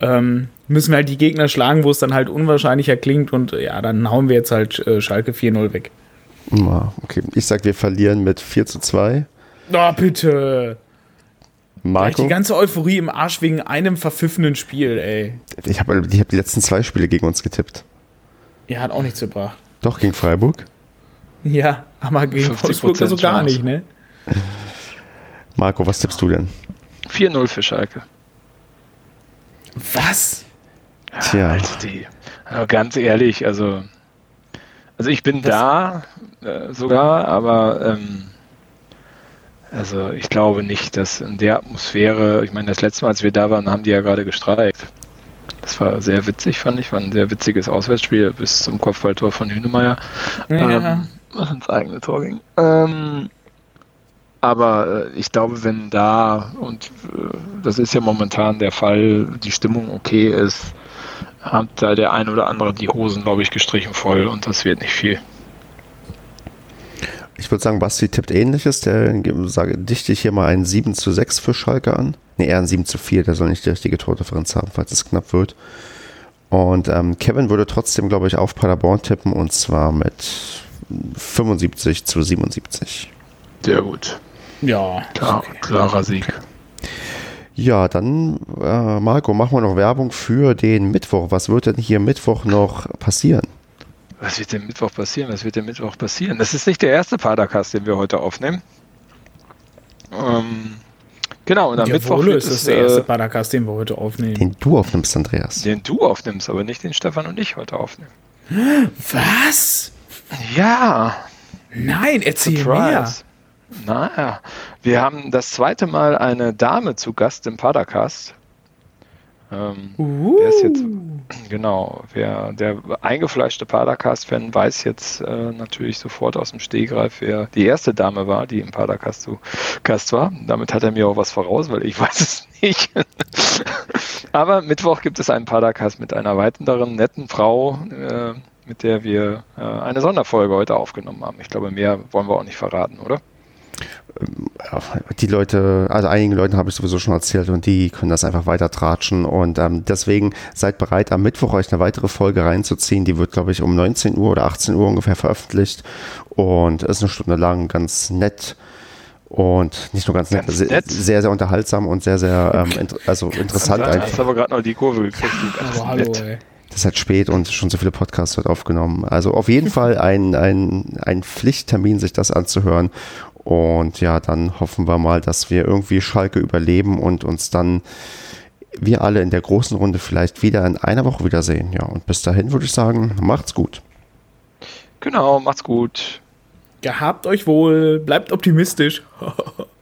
ähm, müssen wir halt die Gegner schlagen, wo es dann halt unwahrscheinlicher klingt und ja, dann hauen wir jetzt halt äh, Schalke 4-0 weg. Na, Okay, ich sag, wir verlieren mit 4 zu 2. Oh, bitte. Marco, die ganze Euphorie im Arsch wegen einem verpfiffenen Spiel, ey. ich habe ich hab die letzten zwei Spiele gegen uns getippt. Ja, hat auch nichts gebracht. Doch, gegen Freiburg. Ja, aber gegen 50% Wolfsburg also gar Chance. nicht, ne? Marco, was tippst du denn? 4-0 für Schalke. Was? Tja. Also die, aber ganz ehrlich, also, also ich bin Das- da äh, sogar, aber ähm, also ich glaube nicht, dass in der Atmosphäre, ich meine, das letzte Mal, als wir da waren, haben die ja gerade gestreikt. Das war sehr witzig, fand ich. War ein sehr witziges Auswärtsspiel bis zum Kopfballtor von Hünemeyer. Ja. Ähm, was ins eigene Tor ging. Ähm, aber äh, ich glaube, wenn da, und äh, das ist ja momentan der Fall, die Stimmung okay ist, hat da der ein oder andere die Hosen, glaube ich, gestrichen voll und das wird nicht viel. Ich würde sagen, Basti tippt ähnliches. Der sage, dichte ich hier mal ein 7 zu 6 für Schalke an. Ne, eher ein 7 zu 4. Der soll nicht die richtige Tordifferenz haben, falls es knapp wird. Und ähm, Kevin würde trotzdem, glaube ich, auf Paderborn tippen und zwar mit 75 zu 77. Sehr gut. Ja, Klar, okay. Klarer Sieg. Ja, dann, äh, Marco, machen wir noch Werbung für den Mittwoch. Was wird denn hier Mittwoch noch passieren? Was wird denn Mittwoch passieren? Was wird denn Mittwoch passieren? Das ist nicht der erste Padercast, den wir heute aufnehmen. Ähm, genau, und am Mittwoch Jawohl, wird ist das es, der erste äh, Podcast, den wir heute aufnehmen. Den du aufnimmst, Andreas. den du aufnimmst, aber nicht den Stefan und ich heute aufnehmen. Was? Ja, Nein, erzähl mehr. Surprise. Naja, wir haben das zweite Mal eine Dame zu Gast im Padercast. Ähm, Uh. Wer ist jetzt, <clears throat> genau, wer der eingefleischte Padercast-Fan weiß jetzt äh, natürlich sofort aus dem Stehgreif, wer die erste Dame war, die im Padercast zu Gast war. Damit hat er mir auch was voraus, weil ich <laughs> weiß es nicht. <laughs> Aber Mittwoch gibt es einen Padercast mit einer weiteren netten Frau, äh, mit der wir äh, eine Sonderfolge heute aufgenommen haben. Ich glaube, mehr wollen wir auch nicht verraten, oder? Die Leute, also einigen Leuten habe ich sowieso schon erzählt und die können das einfach weiter tratschen und ähm, deswegen seid bereit, am Mittwoch euch eine weitere Folge reinzuziehen. Die wird, glaube ich, um 19 Uhr oder 18 Uhr ungefähr veröffentlicht und ist eine Stunde lang ganz nett und nicht nur ganz, Ganz nett, sehr, nett? sehr, sehr unterhaltsam und sehr, sehr ähm, inter also interessant Da einfach. hast du aber gerade noch die Kurve gekriegt. ganz Aber hallo, nett. ey. Das ist halt spät und schon so viele Podcasts wird aufgenommen. Also auf jeden <laughs> Fall ein, ein, ein Pflichttermin, sich das anzuhören. Und ja, dann hoffen wir mal, dass wir irgendwie Schalke überleben und uns dann wir alle in der großen Runde vielleicht wieder in einer Woche wiedersehen. Ja, und bis dahin würde ich sagen, macht's gut. Genau, macht's gut. Gehabt euch wohl, bleibt optimistisch. <laughs>